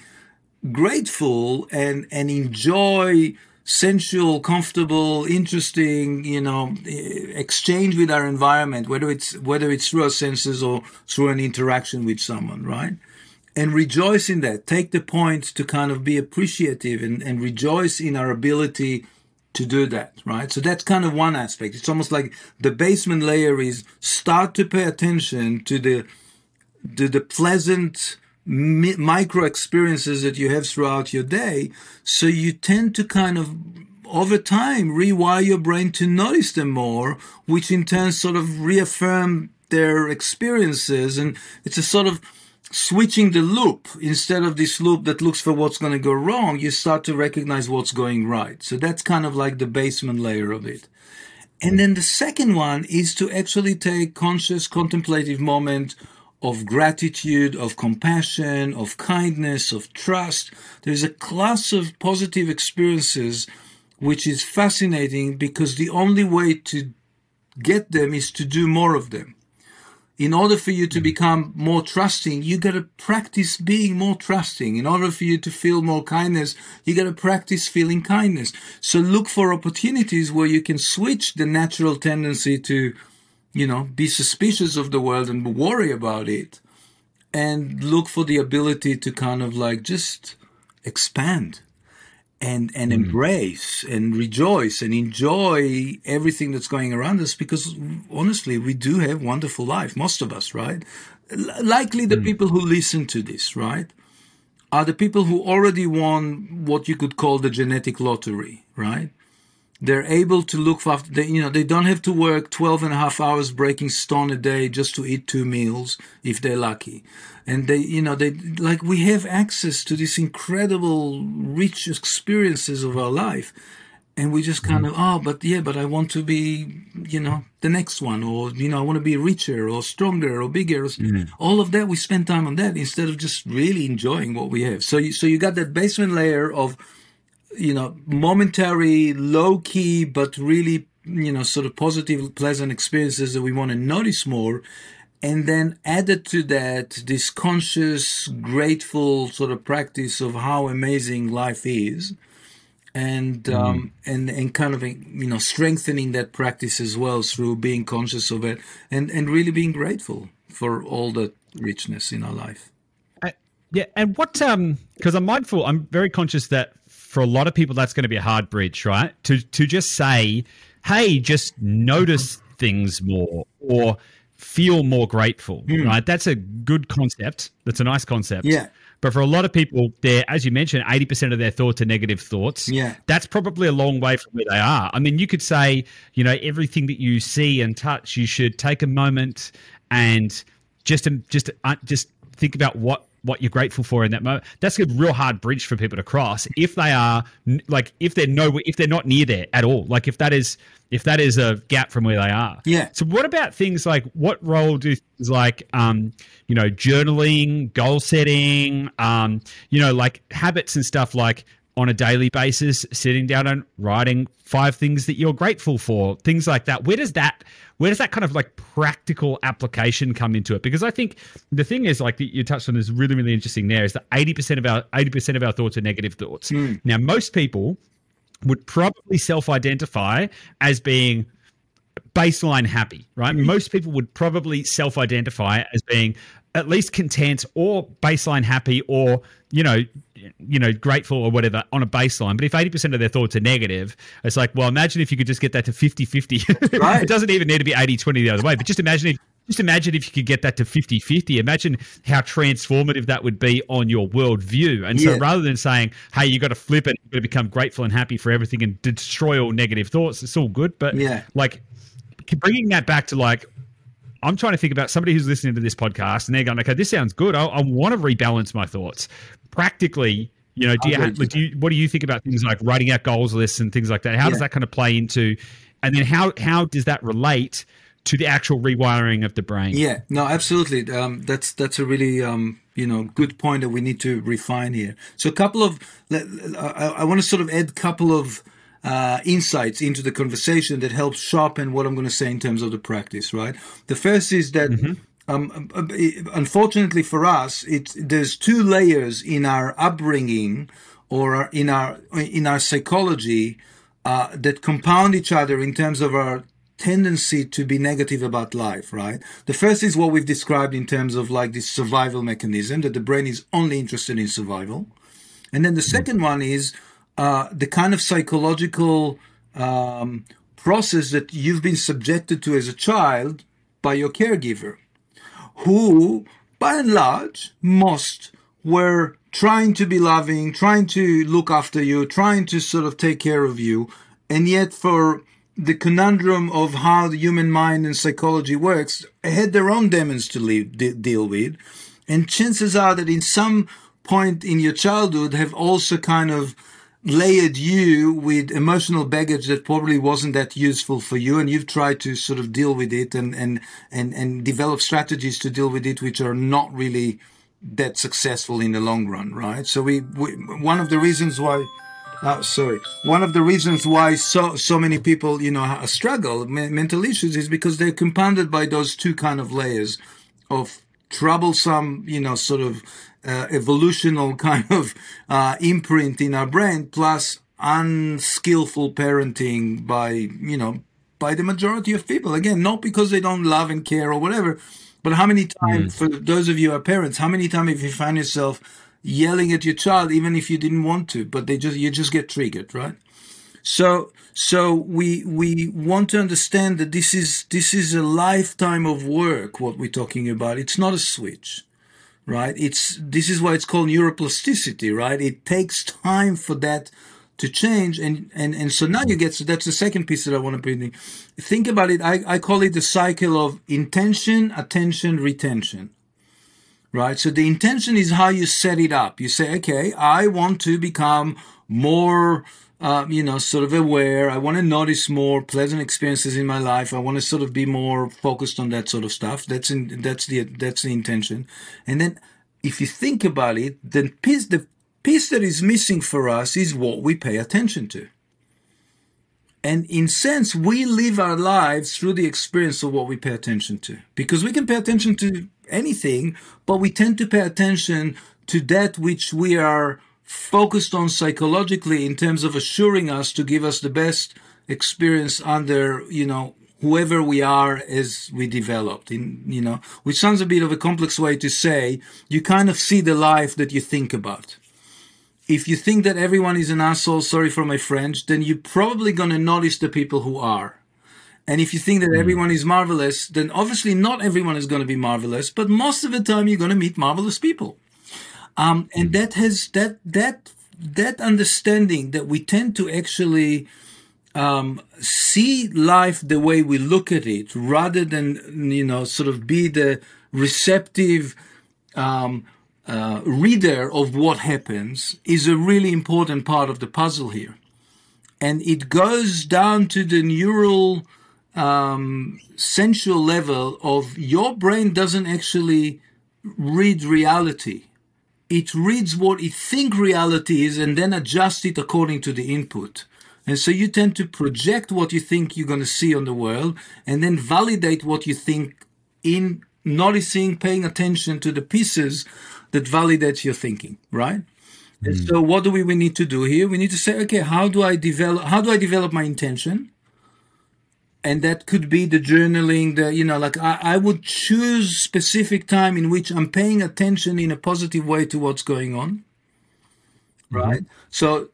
grateful and and enjoy sensual, comfortable, interesting, you know, eh, exchange with our environment, whether it's whether it's through our senses or through an interaction with someone, right? And rejoice in that. Take the point to kind of be appreciative and, and rejoice in our ability to do that, right? So that's kind of one aspect. It's almost like the basement layer is start to pay attention to the to the pleasant mi- micro experiences that you have throughout your day. So you tend to kind of over time rewire your brain to notice them more, which in turn sort of reaffirm their experiences. And it's a sort of switching the loop instead of this loop that looks for what's going to go wrong. You start to recognize what's going right. So that's kind of like the basement layer of it. And then the second one is to actually take conscious contemplative moment of gratitude, of compassion, of kindness, of trust. There's a class of positive experiences which is fascinating because the only way to get them is to do more of them. In order for you to hmm. become more trusting, you got to practice being more trusting. In order for you to feel more kindness, you got to practice feeling kindness. So look for opportunities where you can switch the natural tendency to you know, be suspicious of the world and worry about it and look for the ability to kind of like just expand and and mm. embrace and rejoice and enjoy everything that's going around us because honestly we do have wonderful life most of us right L- likely the mm. people who listen to this right are the people who already won what you could call the genetic lottery right they're able to look for they, you know they don't have to work 12 and a half hours breaking stone a day just to eat two meals if they're lucky. And they you know they like we have access to these incredible rich experiences of our life. And we just kind mm-hmm. of oh but yeah but i want to be you know the next one or you know i want to be richer or stronger or bigger. Or, mm-hmm. all of that we spend time on that instead of just really enjoying what we have. So you, so you got that basement layer of you know momentary low key but really you know sort of positive pleasant experiences that we want to notice more and then added to that this conscious grateful sort of practice of how amazing life is and um, and and kind of you know strengthening that practice as well through being conscious of it and and really being grateful for all the richness in our life. Uh, yeah, and what um because I'm mindful, I'm very conscious that for a lot of people that's going to be a hard bridge, right? To to just say, hey, just notice things more or feel more grateful, right? That's a good concept. That's a nice concept. Yeah. But for a lot of people, they're, as you mentioned, 80% of their thoughts are negative thoughts. Yeah. That's probably a long way from where they are. I mean, you could say, you know, everything that you see and touch, you should take a moment and just, just, uh, just think about what what you're grateful for in that moment. That's a real hard bridge for people to cross if they are like if they're no if they're not near there at all. Like if that is if that is a gap from where they are. Yeah. So what about things like what role do things like um you know journaling, goal setting, um you know like habits and stuff like on a daily basis, sitting down and writing five things that you're grateful for, things like that. Where does that where does that kind of like practical application come into it? Because I think the thing is like you touched on is really, really interesting there is that 80% of our 80% of our thoughts are negative thoughts. Mm. Now most people would probably self-identify as being baseline happy, right? Mm-hmm. Most people would probably self-identify as being at least content or baseline happy or you know you know grateful or whatever on a baseline but if 80% of their thoughts are negative it's like well imagine if you could just get that to 50-50 Right. it doesn't even need to be 80-20 the other way but just imagine if just imagine if you could get that to 50-50 imagine how transformative that would be on your worldview and so rather than saying hey you've got to flip it you've got to become grateful and happy for everything and destroy all negative thoughts it's all good but Yeah. like bringing that back to like I'm trying to think about somebody who's listening to this podcast and they're going, okay, this sounds good. I, I want to rebalance my thoughts. Practically, you know, do you, ha- Agreed. do you what do you think about things like writing out goals lists and things like that? How does that kind of play into, and then how how does that relate to the actual rewiring of the brain? Yeah, no, absolutely. Um, that's that's a really um, you know good point that we need to refine here. So a couple of I, I want to sort of add a couple of uh, insights into the conversation that helps sharpen what I'm going to say in terms of the practice. Right. The first is that. Um, unfortunately for us, it's there's two layers in our upbringing or in our in our psychology uh, that compound each other in terms of our tendency to be negative about life, right? The first is what we've described in terms of like this survival mechanism that the brain is only interested in survival. And then the second one is uh, the kind of psychological um, process that you've been subjected to as a child by your caregiver, who, by and large, most were trying to be loving, trying to look after you, trying to sort of take care of you. And yet, for the conundrum of how the human mind and psychology works, had their own demons to leave, de- deal with. And chances are that in some point in your childhood have also kind of layered you with emotional baggage that probably wasn't that useful for you and you've tried to sort of deal with it and and and, and develop strategies to deal with it which are not really that successful in the long run right so we, we one of the reasons why Oh, sorry. One of the reasons why so so many people, you know, struggle me- mental issues is because they're compounded by those two kind of layers of troublesome, you know, sort of uh, evolutional kind of uh, imprint in our brain, plus unskillful parenting by, you know, by the majority of people. Again, not because they don't love and care or whatever, but how many times, for those of you who are parents, how many times have you find yourself yelling at your child even if you didn't want to, but they just you just get triggered, right? So so we we want to understand that this is this is a lifetime of work what we're talking about. It's not a switch. Right? It's this is why it's called neuroplasticity, right? It takes time for that to change and and and so now you get so that's the second piece that I want to bring in. Think about it, I, I call it the cycle of intention, attention, retention right? So the intention is how you set it up. You say, okay, I want to become more uh, you know, sort of aware. I want to notice more pleasant experiences in my life. I want to sort of be more focused on that sort of stuff. That's in, that's the that's the intention. And then, if you think about it, then piece the piece that is missing for us is what we pay attention to. And in sense, we live our lives through the experience of what we pay attention to. Because we can pay attention to anything, but we tend to pay attention to that which we are focused on psychologically in terms of assuring us to give us the best experience under, you know, whoever we are as we developed. In you know which sounds a bit of a complex way to say you kind of see the life that you think about. If you think that everyone is an asshole sorry for my french then you're probably going to notice the people who are. And if you think that hmm. everyone is marvelous then obviously not everyone is going to be marvelous but most of the time you're going to meet marvelous people um, and that has that that that understanding that we tend to actually um, see life the way we look at it, rather than you know sort of be the receptive um, uh, reader of what happens, is a really important part of the puzzle here, and it goes down to the neural um, sensual level of your brain doesn't actually read reality it reads what it think reality is and then adjusts it according to the input. And so you tend to project what you think you're going to see on the world and then validate what you think in noticing, paying attention to the pieces that validates your thinking, right? Mm. And so what do we, we need to do here? We need to say, okay, how do I develop, how do I develop my intention? And that could be the journaling the you know like I, I, would choose specific time in which i'm paying attention in a positive way to what's going on right mm-hmm. so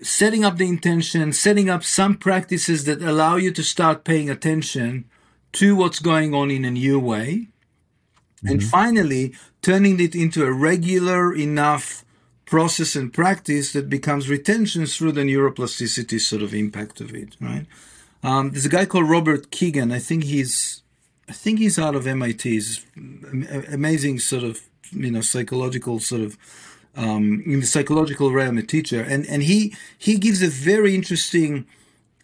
setting up the intention setting up some practices that allow you to start paying attention to what's going on in a new way mm-hmm. and finally turning it into a regular enough process and practice that becomes retention through the neuroplasticity sort of impact of it right um, there's a guy called Robert Kegan. I think he's, I think he's out of MIT. He's amazing sort of you know psychological sort of um, in the psychological realm a teacher, and and he he gives a very interesting.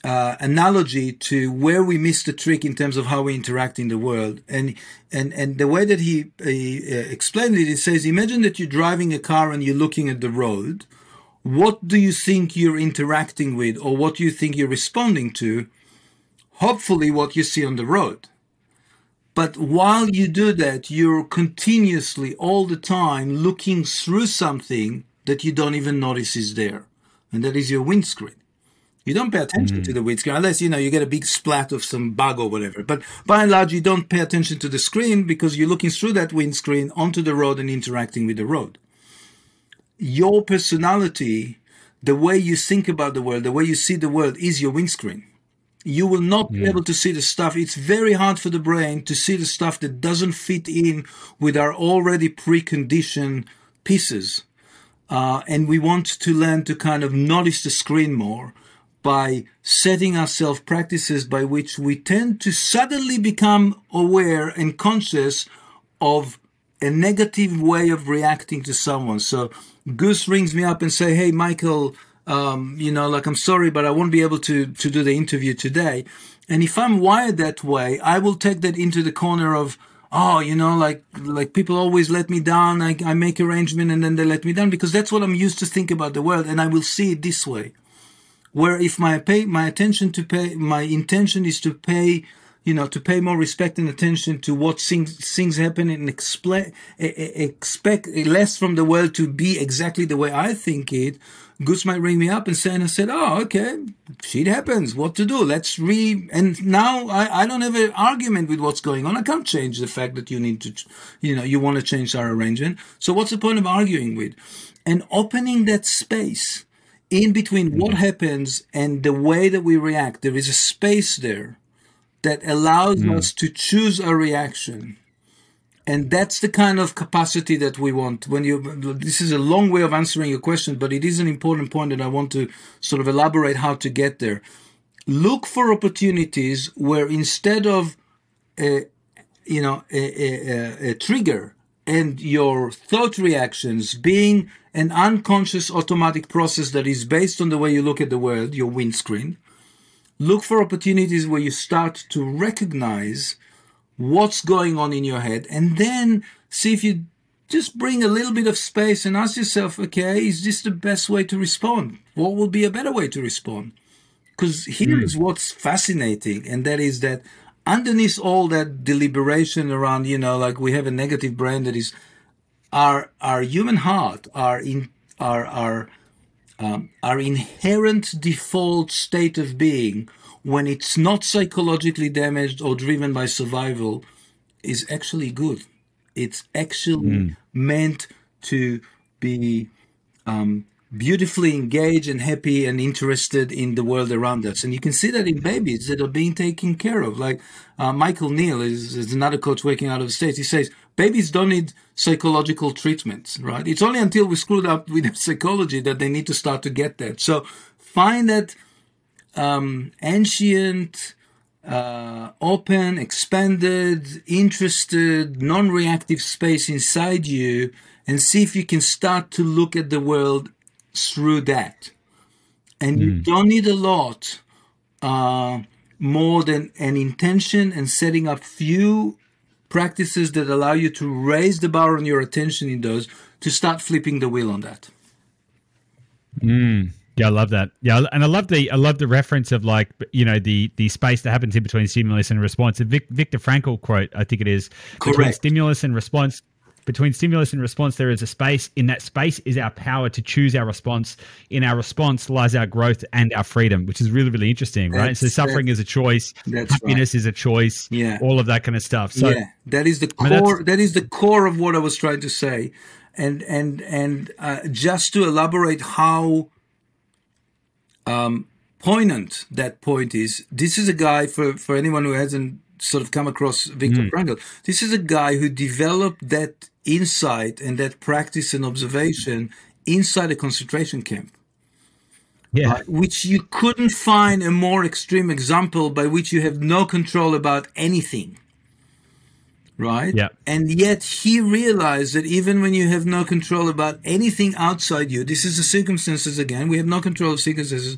Uh, analogy to where we miss the trick in terms of how we interact in the world. And and and the way that he, he uh, explained it, he says, imagine that you're driving a car and you're looking at the road. What do you think you're interacting with, or what do you think you're responding to? Hopefully what you see on the road. But while you do that, you're continuously all the time looking through something that you don't even notice is there. And that is your windscreen. You don't pay attention mm-hmm. to the windscreen unless, you know, you get a big splat of some bug or whatever. But by and large, you don't pay attention to the screen because you're looking through that windscreen onto the road and interacting with the road. Your personality, the way you think about the world, the way you see the world is your windscreen you will not be able to see the stuff. It's very hard for the brain to see the stuff that doesn't fit in with our already preconditioned pieces. Uh, and we want to learn to kind of notice the screen more by setting ourselves practices by which we tend to suddenly become aware and conscious of a negative way of reacting to someone. So Goose rings me up and say, "Hey, Michael." Um, you know, like I'm sorry, but I won't be able to to do the interview today. And if I'm wired that way, I will take that into the corner of, oh, you know, like like people always let me down. I, I make arrangement and then they let me down because that's what I'm used to think about the world, and I will see it this way. Where if my pay my attention to pay my intention is to pay you know, to pay more respect and attention to what things things happen and expect expect less from the world to be exactly the way I think it. Goose might ring me up and say, and I said, oh, okay, shit happens. What to do? Let's re. And now I, I don't have an argument with what's going on. I can't change the fact that you need to, you know, you want to change our arrangement. So what's the point of arguing with? And opening that space in between what happens and the way that we react, there is a space there that allows mm. us to choose a reaction and that's the kind of capacity that we want. When you this is a long way of answering your question but it is an important point that i want to sort of elaborate how to get there. Look for opportunities where instead of a, you know a, a, a trigger and your thought reactions being an unconscious automatic process that is based on the way you look at the world, your windscreen, look for opportunities where you start to recognize what's going on in your head and then see if you just bring a little bit of space and ask yourself, okay, is this the best way to respond? What would be a better way to respond? Because here mm. is what's fascinating, and that is that underneath all that deliberation around, you know, like we have a negative brain that is our our human heart, our in our our um, our inherent default state of being when it's not psychologically damaged or driven by survival is actually good. It's actually mm. meant to be um, beautifully engaged and happy and interested in the world around us. And you can see that in babies that are being taken care of. Like uh, Michael Neill is, is, another coach working out of the States. He says babies don't need psychological treatments, right? It's only until we screwed up with psychology that they need to start to get that. So find that um, ancient, uh, open, expanded, interested, non reactive space inside you and see if you can start to look at the world through that. And mm. you hmm. don't need a lot uh, more than an intention and setting up few practices that allow you to raise the bar on your attention in those to start flipping the wheel on that. Mm. Yeah, I love that. Yeah, and I love the I love the reference of like you know the the space that happens in between stimulus and response. The Vic, Viktor Frankl quote, I think it is, Correct. between stimulus and response between stimulus and response, there is a space. In that space is our power to choose our response. In our response lies our growth and our freedom, which is really, really interesting, that's, right? So suffering is a choice, happiness right. is a choice, yeah, all of that kind of stuff. So yeah, that is the core. that is the core of what I was trying to say, and and and uh, just to elaborate how um, poignant that point is. This is a guy for for anyone who hasn't sort of come across Viktor mm. Frankl. This is a guy who developed that insight and that practice and observation inside a concentration camp. Yeah. Uh, which you couldn't find a more extreme example by which you have no control about anything. Right? Yeah. And yet he realized that even when you have no control about anything outside you, this is the circumstances again, we have no control of circumstances.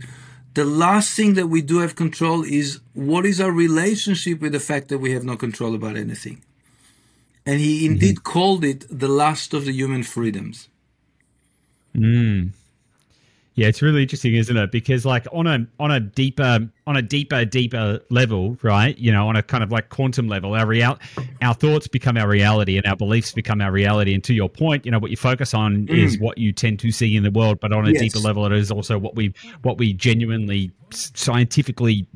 The last thing that we do have control is what is our relationship with the fact that we have no control about anything and he indeed mm-hmm. called it the last of the human freedoms. Mm. Yeah, it's really interesting, isn't it? Because like on a on a deeper on a deeper deeper level, right? You know, on a kind of like quantum level, our real our thoughts become our reality, and our beliefs become our reality. And to your point, you know, what you focus on mm. is what you tend to see in the world, but on a yes. deeper level, it is also what we what we genuinely scientifically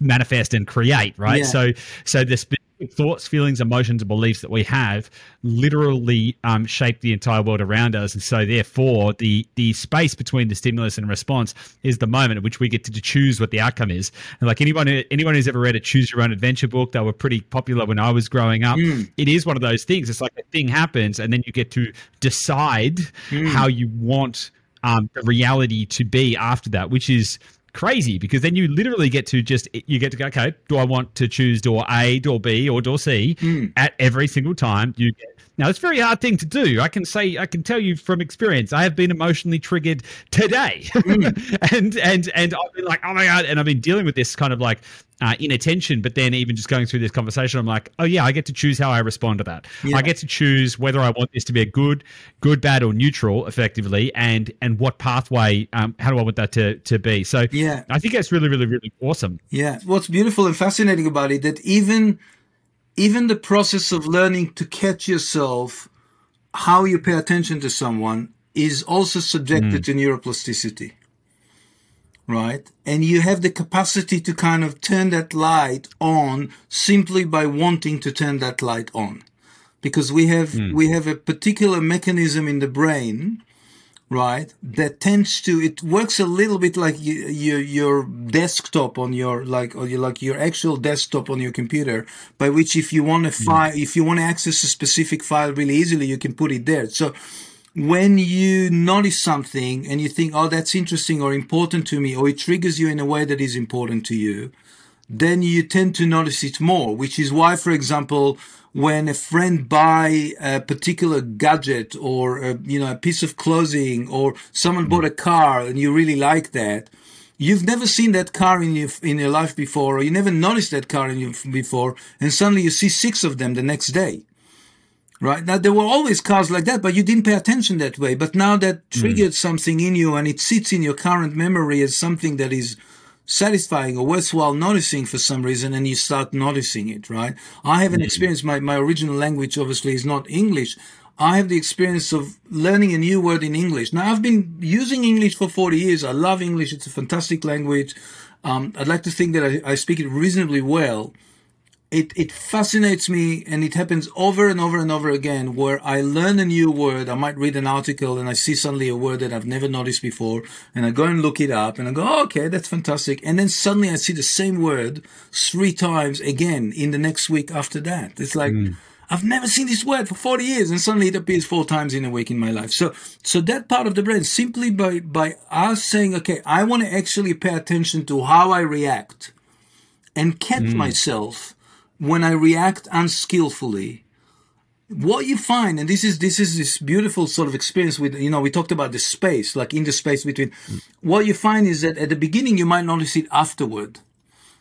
manifest and create, right? Yeah. So so this thoughts, feelings, emotions, and beliefs that we have literally um, shape the entire world around us. And so, therefore, the the space between the stimulus and response is the moment at which we get to choose what the outcome is. And like anyone anyone who's ever read a Choose Your Own Adventure book, they were pretty popular when I was growing up. Mm. It is one of those things. It's like a thing happens, and then you get to decide mm. how you want um, the reality to be after that, which is crazy because then you literally get to just you get to go okay do i want to choose door a door b or door c mm. at every single time you get now it's a very hard thing to do. I can say I can tell you from experience. I have been emotionally triggered today, mm. and and and I've been like, oh my god, and I've been dealing with this kind of like uh, inattention. But then even just going through this conversation, I'm like, oh yeah, I get to choose how I respond to that. Yeah. I get to choose whether I want this to be a good, good, bad, or neutral, effectively, and and what pathway. Um, how do I want that to to be? So yeah, I think that's really, really, really awesome. Yeah, what's beautiful and fascinating about it that even even the process of learning to catch yourself, how you pay attention to someone, is also subjected mm. to neuroplasticity. Right? And you have the capacity to kind of turn that light on simply by wanting to turn that light on. Because we have, mm. we have a particular mechanism in the brain right that tends to it works a little bit like you, you, your desktop on your like or your, like your actual desktop on your computer by which if you want to file mm. if you want to access a specific file really easily you can put it there so when you notice something and you think oh that's interesting or important to me or it triggers you in a way that is important to you then you tend to notice it more which is why for example when a friend buy a particular gadget or a, you know a piece of clothing or someone bought a car and you really like that you've never seen that car in your in your life before or you never noticed that car in your before and suddenly you see six of them the next day right now there were always cars like that but you didn't pay attention that way but now that triggered mm. something in you and it sits in your current memory as something that is satisfying or worthwhile noticing for some reason and you start noticing it right? I have an mm. experience my, my original language obviously is not english. I have the experience of learning a new word in english. Now i've been using english for 40 years. I love english. It's a fantastic language. Um, i'd like to think that I, I speak it reasonably well it, it fascinates me and it happens over and over and over again where I learn a new word. I might read an article and I see suddenly a word that I've never noticed before and I go and look it up and I go, oh, okay, that's fantastic. And then suddenly I see the same word three times again in the next week after that. It's like, mm. I've never seen this word for 40 years and suddenly it appears four times in a week in my life. So, so that part of the brain simply by, by us saying, okay, I want to actually pay attention to how I react and catch mm. myself when I react unskillfully, what you find, and this is this is this beautiful sort of experience with you know we talked about the space, like in the space between. What you find is that at the beginning you might notice it afterward.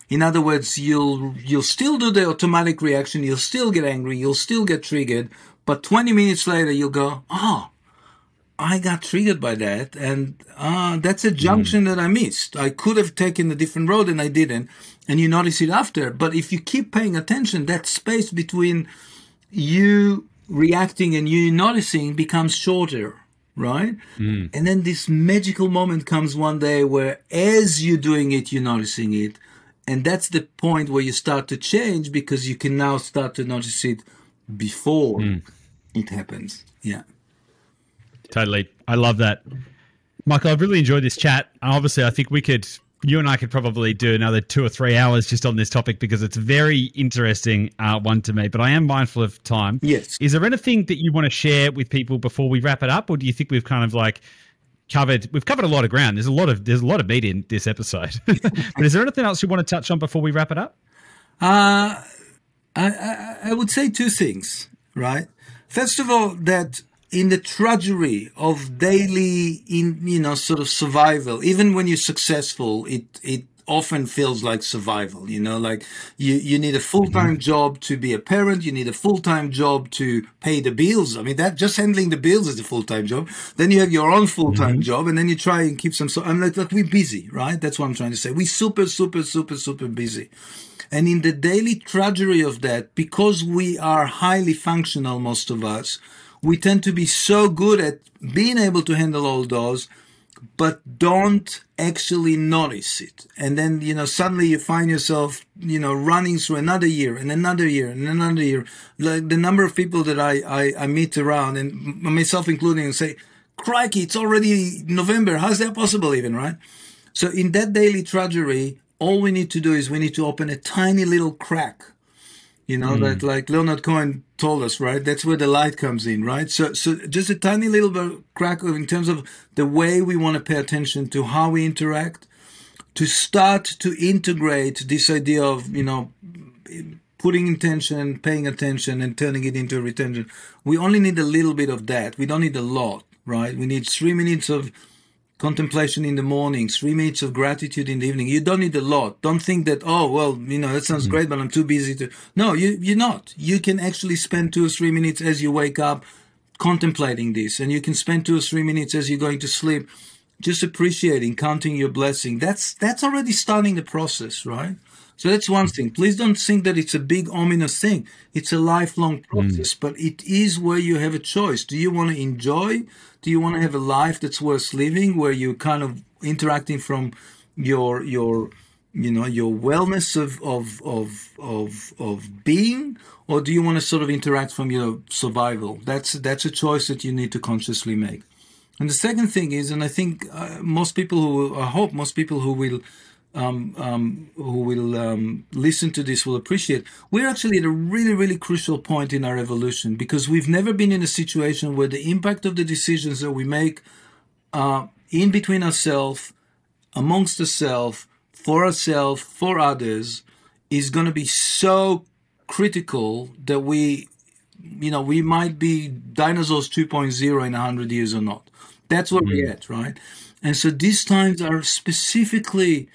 In other words, you'll you'll still do the automatic reaction, you'll still get angry, you'll still get triggered, but 20 minutes later you'll go, oh, I got triggered by that, and uh, that's a junction mm. that I missed. I could have taken a different road, and I didn't. And you notice it after. But if you keep paying attention, that space between you reacting and you noticing becomes shorter, right? Mm. And then this magical moment comes one day where, as you're doing it, you're noticing it, and that's the point where you start to change because you can now start to notice it before mm. it happens. Yeah. Totally. I love that. Michael, I've really enjoyed this chat. Obviously, I think we could, you and I could probably do another two or three hours just on this topic because it's a very interesting uh, one to me. But I am mindful of time. Yes. Is there anything that you want to share with people before we wrap it up, or do you think we've kind of like covered? We've covered a lot of ground. There's a lot of there's a lot of meat in this episode. but is there anything else you want to touch on before we wrap it up? Uh, I, I, I would say two things. Right. First of all, that in the drudgery of daily in you know sort of survival. Even when you're successful it it often feels like survival you know like you you need a full-time mm-hmm. job to be a parent. You need a full-time job to pay the bills. I mean that just handling the bills is a full-time job. Then you have your own full-time mm-hmm. job and then you try and keep some so i'm like, like we're busy right? That's what i'm trying to say. We're super super super super busy. And in the daily drudgery of that because we are highly functional most of us we tend to be so good at being able to handle all those, but don't actually notice it. And then, you know, suddenly you find yourself, you know, running through another year and another year and another year. Like the number of people that I, I, I meet around and myself including say, crikey, it's already November. How's that possible even, right? So in that daily drudgery, all we need to do is we need to open a tiny little crack you know, mm. that like Leonard Cohen told us, right? That's where the light comes in, right? So, so just a tiny little bit crack in terms of the way we want to pay attention to how we interact, to start to integrate this idea of, you know, putting intention, paying attention, and turning it into a retention. We only need a little bit of that. We don't need a lot, right? We need three minutes of contemplation in the morning, three minutes of gratitude in the evening. You don't need a lot. Don't think that, oh, well, you know, that sounds mm-hmm. great, but I'm too busy to. No, you, you're not. You can actually spend two or three minutes as you wake up contemplating this. And you can spend two or three minutes as you're going to sleep just appreciating, counting your blessing. That's, that's already starting the process, right? So that's one thing. Please don't think that it's a big ominous thing. It's a lifelong mm. process, mm. but it is where you have a choice. Do you want to enjoy do you want to have a life that's worth living where you're kind of interacting from your your you know your wellness of of of of, of being or do you want to sort of interact from your survival that's that's a choice that you need to consciously make and the second thing is and i think uh, most people who i hope most people who will um, um, who will um, listen to this will appreciate. We're actually at a really, really crucial point in our evolution because we've never been in a situation where the impact of the decisions that we make uh, in between ourselves, amongst ourselves, for ourselves, for others, is going to be so critical that we, you know, we might be dinosaurs 2.0 in 100 years or not. That's where mm-hmm. we're at, right? And so these times are specifically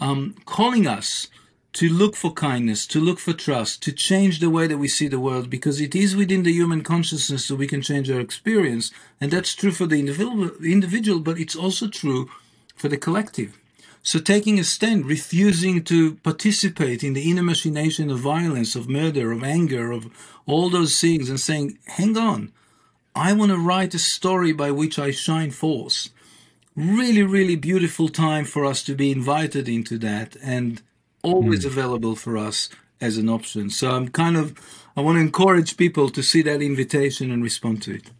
um, calling us to look for kindness, to look for trust, to change the way that we see the world, because it is within the human consciousness that we can change our experience. And that's true for the individual, but it's also true for the collective. So taking a stand, refusing to participate in the inner machination of violence, of murder, of anger, of all those things, and saying, hang on, I want to write a story by which I shine forth. Really, really beautiful time for us to be invited into that. And always mm. available for us as an option. So I'm kind of I want to encourage people to see that invitation and respond to it.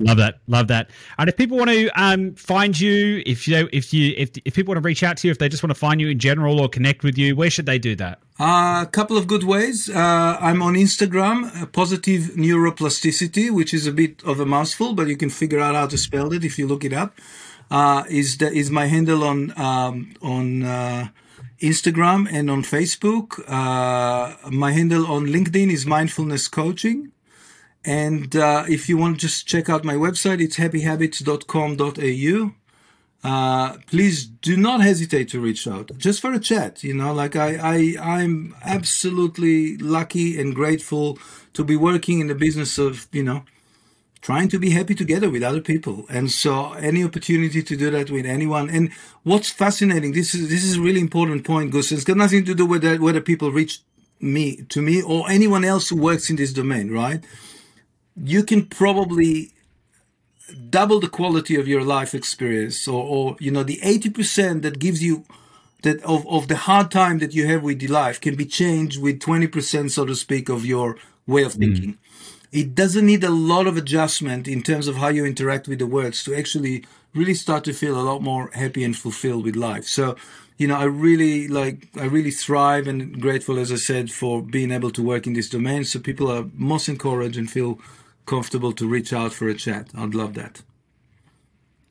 Love that, love that. And if people want to um, find you, if you if you if if people want to reach out to you, if they just want to find you in general or connect with you, where should they do that? Uh, a couple of good ways. Uh, I'm on Instagram, uh, positive neuroplasticity, which is a bit of a mouthful, but you can figure out how to spell it if you look it up. Uh, is the, is my handle on um, on uh, Instagram and on Facebook. My handle on LinkedIn is Mindfulness Coaching. And uh, if you want to just check out my website, it's happyhabits.com.au. Uh, please do not hesitate to reach out just for a chat. You know, like I, I, I'm absolutely lucky and grateful to be working in the business of, you know, trying to be happy together with other people. And so any opportunity to do that with anyone. And what's fascinating, this is, this is a really important point, Gus. It's got nothing to do with that, whether people reach me, to me or anyone else who works in this domain, right? You can probably double the quality of your life experience or, or you know, the 80% that gives you that of, of the hard time that you have with your life can be changed with 20%, so to speak, of your way of mm. thinking. Mm it doesn't need a lot of adjustment in terms of how you interact with the words to actually really start to feel a lot more happy and fulfilled with life. So, you know, I really like, I really thrive and grateful, as I said, for being able to work in this domain. So people are most encouraged and feel comfortable to reach out for a chat. I'd love that.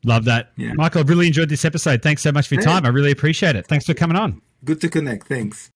Love that. Yeah. Michael, I've really enjoyed this episode. Thanks so much for your time. I really appreciate it. Thanks for coming on. Good to connect. Thanks.